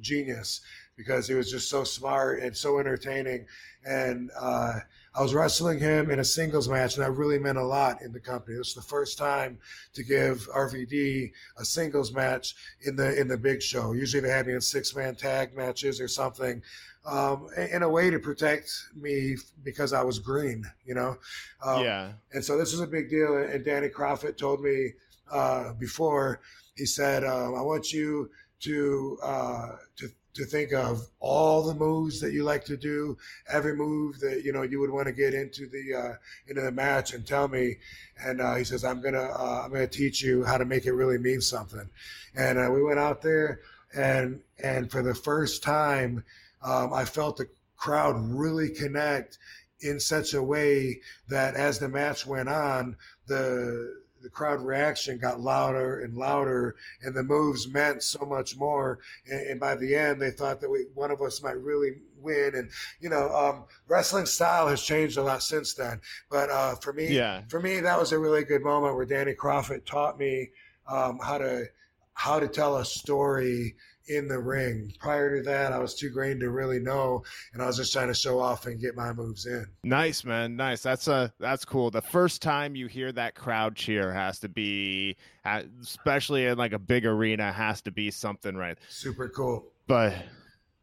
genius because he was just so smart and so entertaining. And uh, I was wrestling him in a singles match, and that really meant a lot in the company. It was the first time to give RVD a singles match in the in the big show. Usually they have me in six man tag matches or something. Um, in a way to protect me because I was green, you know. Um, yeah. And so this was a big deal. And Danny Kroffat told me uh, before. He said, um, "I want you to uh, to to think of all the moves that you like to do, every move that you know you would want to get into the uh, into the match, and tell me." And uh, he says, "I'm gonna uh, I'm gonna teach you how to make it really mean something." And uh, we went out there, and and for the first time, um, I felt the crowd really connect in such a way that as the match went on, the the crowd reaction got louder and louder, and the moves meant so much more. And, and by the end, they thought that we, one of us might really win. And you know, um, wrestling style has changed a lot since then. But uh, for me, yeah. for me, that was a really good moment where Danny Kroffat taught me um, how to how to tell a story in the ring. Prior to that, I was too green to really know, and I was just trying to show off and get my moves in. Nice, man. Nice. That's a uh, that's cool. The first time you hear that crowd cheer has to be, especially in like a big arena, has to be something right. Super cool. But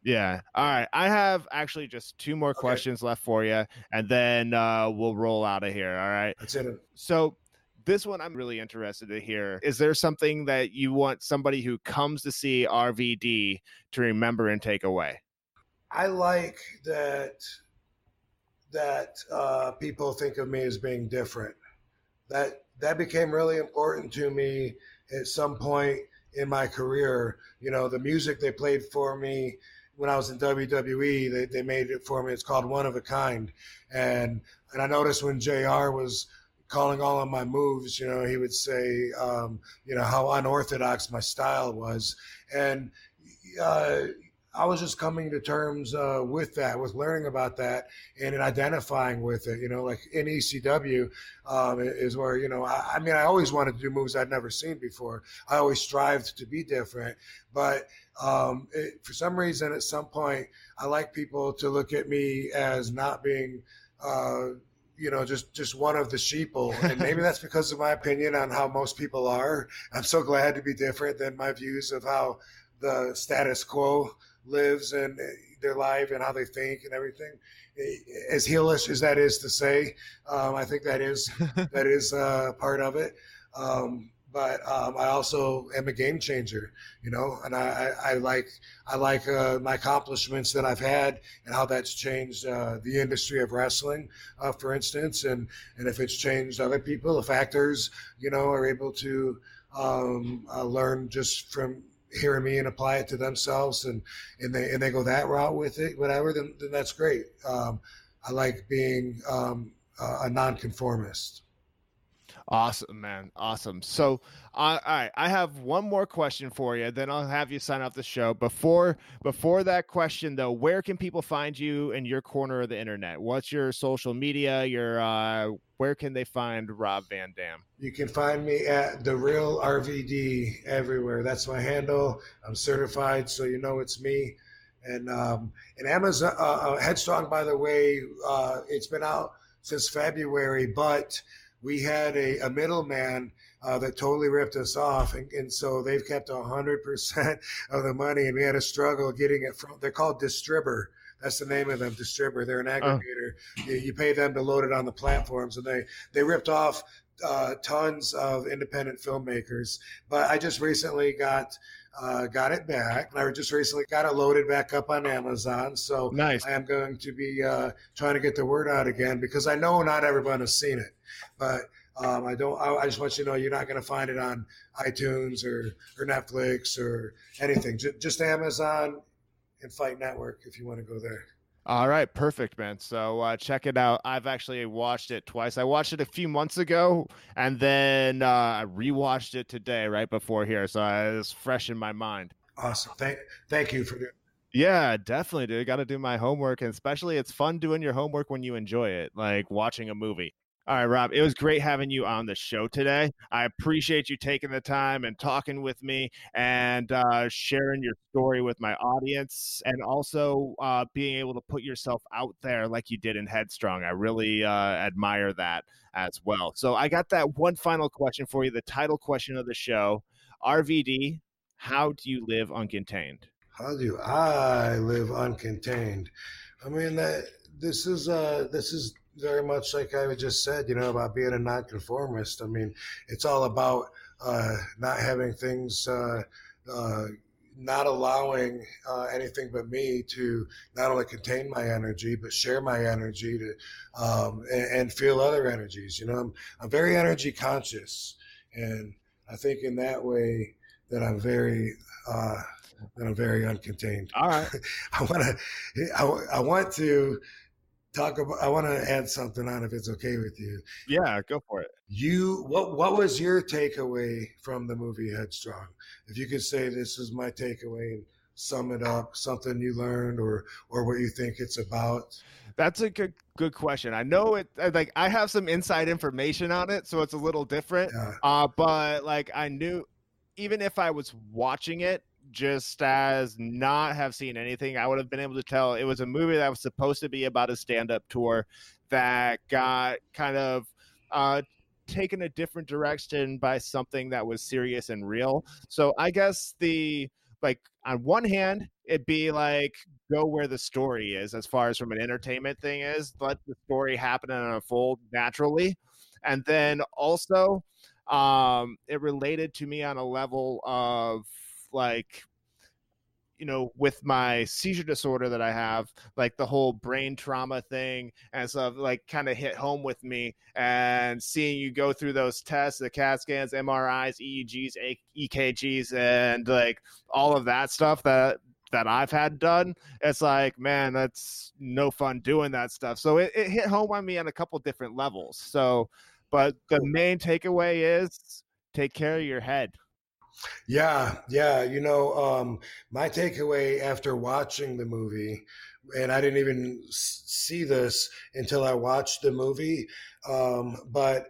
yeah. All right. I have actually just two more okay. questions left for you, and then uh, we'll roll out of here. All right. That's it. So this one I'm really interested to hear. Is there something that you want somebody who comes to see RVD to remember and take away? I like that that uh, people think of me as being different. That that became really important to me at some point in my career. You know, the music they played for me when I was in WWE, they, they made it for me. It's called One of a Kind. And and I noticed when JR was calling all of my moves, you know, he would say, um, you know, how unorthodox my style was. And uh, I was just coming to terms uh, with that, with learning about that and identifying with it. You know, like in ECW um, is where, you know, I, I, mean, I always wanted to do moves I'd never seen before. I always strived to be different. But um, it, for some reason, at some point, I like people to look at me as not being. Uh, you know, just just one of the sheeple, and maybe that's because of my opinion on how most people are. I'm so glad to be different than my views of how the status quo lives and their life and how they think and everything. As heelish as that is to say, um, I think that is that is uh, part of it. Um, but um, I also am a game changer, you know, and I, I, like I like uh, my accomplishments that I've had and how that's changed uh, the industry of wrestling, uh, for instance, and and if it's changed other people, if actors, you know, are able to um, uh, learn just from hearing me and apply it to themselves, and and they and they go that route with it, whatever, then, then that's great. Um, I like being um, a nonconformist. Awesome, man. Awesome. So, uh, all right, I have one more question for you. Then I'll have you sign off the show. Before before that question, though, where can people find you in your corner of the internet? What's your social media? Your uh, where can they find Rob Van Dam? You can find me at the Real RVD everywhere. That's my handle. I'm certified, so you know it's me. And um, and Amazon uh, uh Headstrong, by the way, uh, it's been out since February, but we had a, a middleman uh, that totally ripped us off. And, and so they've kept 100% of the money, and we had a struggle getting it from, they're called Distribber. That's the name of them, Distribber. They're an aggregator. Oh. You, you, pay them to load it on the platforms, and they, they ripped off uh, tons of independent filmmakers, but I just recently got uh, got it back. And I just recently got it loaded back up on Amazon. So nice. I am going to be uh, trying to get the word out again because I know not everyone has seen it, but um, I don't. I, I, just want you to know you're not going to find it on iTunes or or Netflix or anything. J- just Amazon and Fight Network if you want to go there. All right, perfect, man. So uh, check it out. I've actually watched it twice. I watched it a few months ago, and then uh, I rewatched it today, right before here. So it's fresh in my mind. Awesome. Thank, thank you for doing. Yeah, definitely, dude. Got to do my homework, and especially it's fun doing your homework when you enjoy it, like watching a movie. All right, Rob, it was great having you on the show today. I appreciate you taking the time and talking with me and uh, sharing your story with my audience and also uh, being able to put yourself out there like you did in Headstrong. I really uh, admire that as well. So, I got that one final question for you the title question of the show RVD, how do you live uncontained? How do I live uncontained? I mean, that this is uh this is very much like I just said, you know, about being a nonconformist. I mean, it's all about uh, not having things, uh, uh, not allowing uh, anything but me to not only contain my energy, but share my energy to um, and, and, feel other energies. You know, I'm, I'm very energy conscious, and I think in that way that I'm very uh, that I'm very uncontained. All right, I want to I, I want to talk about i want to add something on if it's okay with you. Yeah go for it. You what what was your takeaway from the movie headstrong? If you could say this is my takeaway and sum it up something you learned or or what you think it's about. That's a good good question. I know it like i have some inside information on it so it's a little different yeah. uh but like i knew even if i was watching it just as not have seen anything, I would have been able to tell it was a movie that was supposed to be about a stand up tour that got kind of uh, taken a different direction by something that was serious and real. So I guess the like on one hand, it'd be like go where the story is as far as from an entertainment thing is, let the story happen and unfold naturally. And then also, um, it related to me on a level of like you know, with my seizure disorder that I have, like the whole brain trauma thing and stuff, like kind of hit home with me. And seeing you go through those tests, the CAT scans, MRIs, EEGs, EKGs, and like all of that stuff that that I've had done, it's like, man, that's no fun doing that stuff. So it, it hit home on me on a couple different levels. So, but the main takeaway is take care of your head. Yeah, yeah. You know, um, my takeaway after watching the movie, and I didn't even see this until I watched the movie, um, but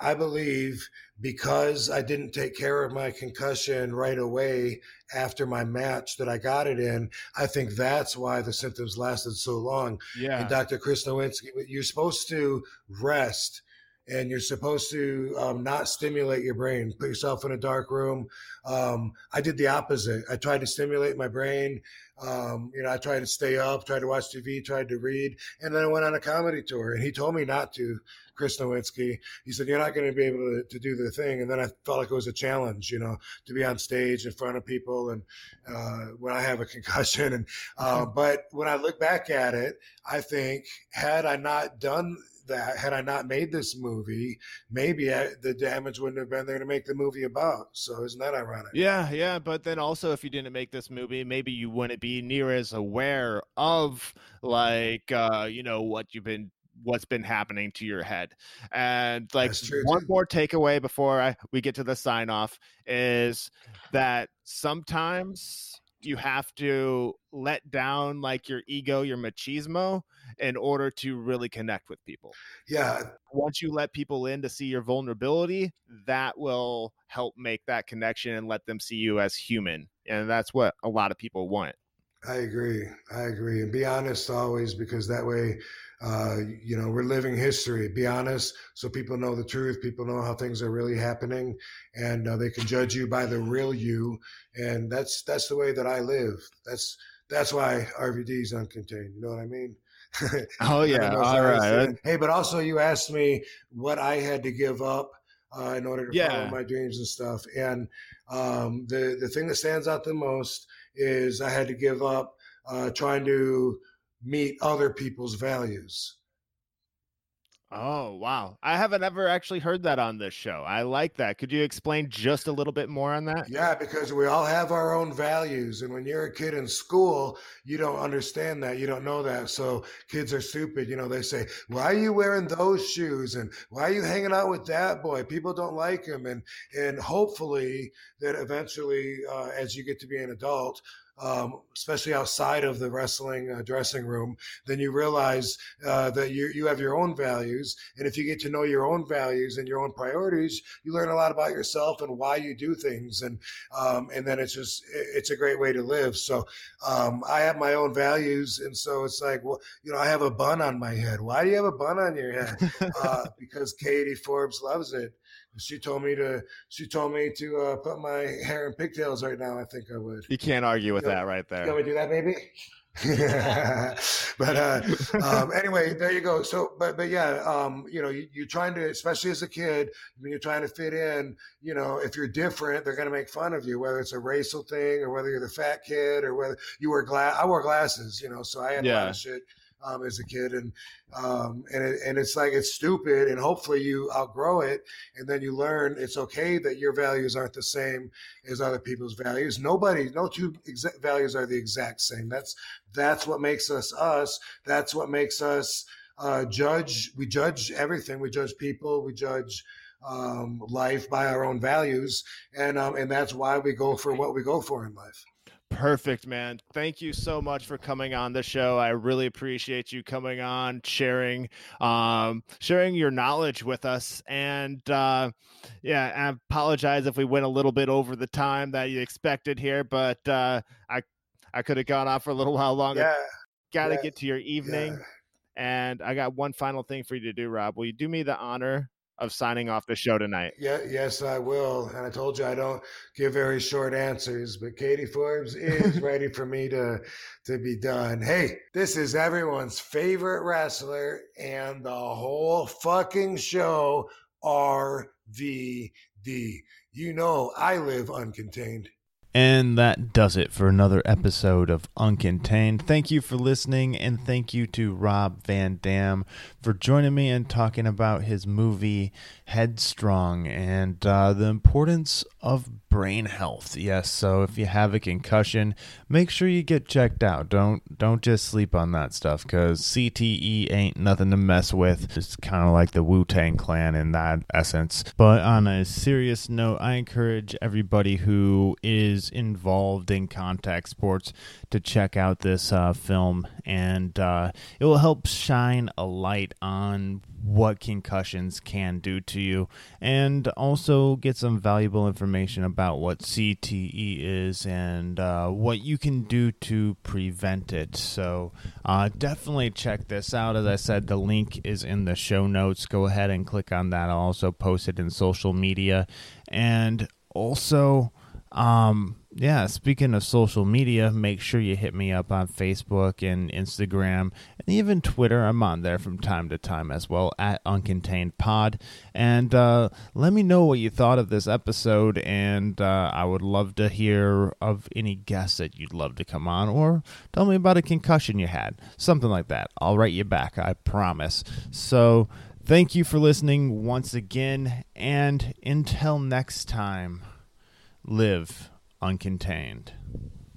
I believe because I didn't take care of my concussion right away after my match that I got it in, I think that's why the symptoms lasted so long. Yeah. And Dr. Chris Nowinski, you're supposed to rest and you're supposed to um, not stimulate your brain. Put yourself in a dark room. Um, I did the opposite. I tried to stimulate my brain. Um, you know, I tried to stay up, tried to watch TV, tried to read, and then I went on a comedy tour. And he told me not to. Chris Nowinski. He said, You're not going to be able to, to do the thing. And then I felt like it was a challenge, you know, to be on stage in front of people and uh, when I have a concussion. And uh, mm-hmm. But when I look back at it, I think, had I not done that had I not made this movie, maybe I, the damage wouldn't have been there to make the movie about. So isn't that ironic? Yeah, yeah. But then also, if you didn't make this movie, maybe you wouldn't be near as aware of like uh, you know what you've been what's been happening to your head. And like one more takeaway before I, we get to the sign off is that sometimes you have to let down like your ego, your machismo in order to really connect with people. Yeah. Once you let people in to see your vulnerability, that will help make that connection and let them see you as human. And that's what a lot of people want. I agree. I agree. And be honest always because that way uh, you know, we're living history. Be honest, so people know the truth. People know how things are really happening, and uh, they can judge you by the real you. And that's that's the way that I live. That's that's why RVD is uncontained. You know what I mean? oh yeah, all right. Hey, but also you asked me what I had to give up uh, in order to Yeah. follow my dreams and stuff. And um, the the thing that stands out the most is I had to give up uh, trying to meet other people's values. Oh wow, I haven't ever actually heard that on this show. I like that. Could you explain just a little bit more on that? Yeah, because we all have our own values. And when you're a kid in school, you don't understand that. You don't know that. So kids are stupid. You know, they say, why are you wearing those shoes? And why are you hanging out with that boy? People don't like him. And, and hopefully that eventually, uh, as you get to be an adult, um, especially outside of the wrestling uh, dressing room, then you realize uh, that you you have your own values, and if you get to know your own values and your own priorities, you learn a lot about yourself and why you do things, and um, and then it's just it's a great way to live. So um, I have my own values, and so it's like, well, you know, I have a bun on my head. Why do you have a bun on your head? Uh, because Katie Forbes loves it. She told me to. She told me to uh, put my hair in pigtails right now. I think I would. You can't argue with Yeah. that right there. Can we do that, maybe? but uh, um, anyway, there you go. So, but but yeah, um, you know, you, you're trying to, especially as a kid, when you're trying to fit in. You know, if you're different, they're going to make fun of you, whether it's a racial thing or whether you're the fat kid or whether you wear glass. I wore glasses, you know, so I had a lot Yeah. of shit um, as a kid, and um, and it, and it's like it's stupid, and hopefully you outgrow it, and then you learn it's okay that your values aren't the same as other people's values. Nobody, no two exa- values are the exact same. That's that's what makes us us. That's what makes us uh, judge. We judge everything. We judge people. We judge um, life by our own values, and um, and that's why we go for what we go for in life. Perfect, man. Thank you so much for coming on the show. I really appreciate you coming on, sharing, um, sharing your knowledge with us. And uh, yeah, I apologize if we went a little bit over the time that you expected here, but uh, I I could have gone on for a little while longer. Yeah, Got to yeah, get to your evening, yeah. and I got one final thing for you to do, Rob. Will you do me the honor of signing off the show tonight? Yeah, yes, I will. And I told you I don't give very short answers, but Katie Forbes is ready for me to to be done. Hey, this is everyone's favorite wrestler and the whole fucking show RVD. You know I live uncontained. And that does it for another episode of Uncontained. Thank you for listening, and thank you to Rob Van Dam for joining me and talking about his movie Headstrong and uh, the importance of brain health. Yes, so if you have a concussion, make sure you get checked out. Don't don't just sleep on that stuff because CTE ain't nothing to mess with. It's kind of like the Wu Tang Clan in that essence. But on a serious note, I encourage everybody who is involved in contact sports to check out this uh, film, and uh, it will help shine a light on what concussions can do to you, and also get some valuable information about what CTE is and uh, what you can do to prevent it. So uh, definitely check this out. As I said, the link is in the show notes. Go ahead and click on that. I'll also post it in social media, and also. Um, yeah, speaking of social media, make sure you hit me up on Facebook and Instagram and even Twitter. I'm on there from time to time as well at Uncontained Pod. And uh, let me know what you thought of this episode. And uh, I would love to hear of any guests that you'd love to come on or tell me about a concussion you had. Something like that. I'll write you back, I promise. So thank you for listening once again. And until next time live uncontained.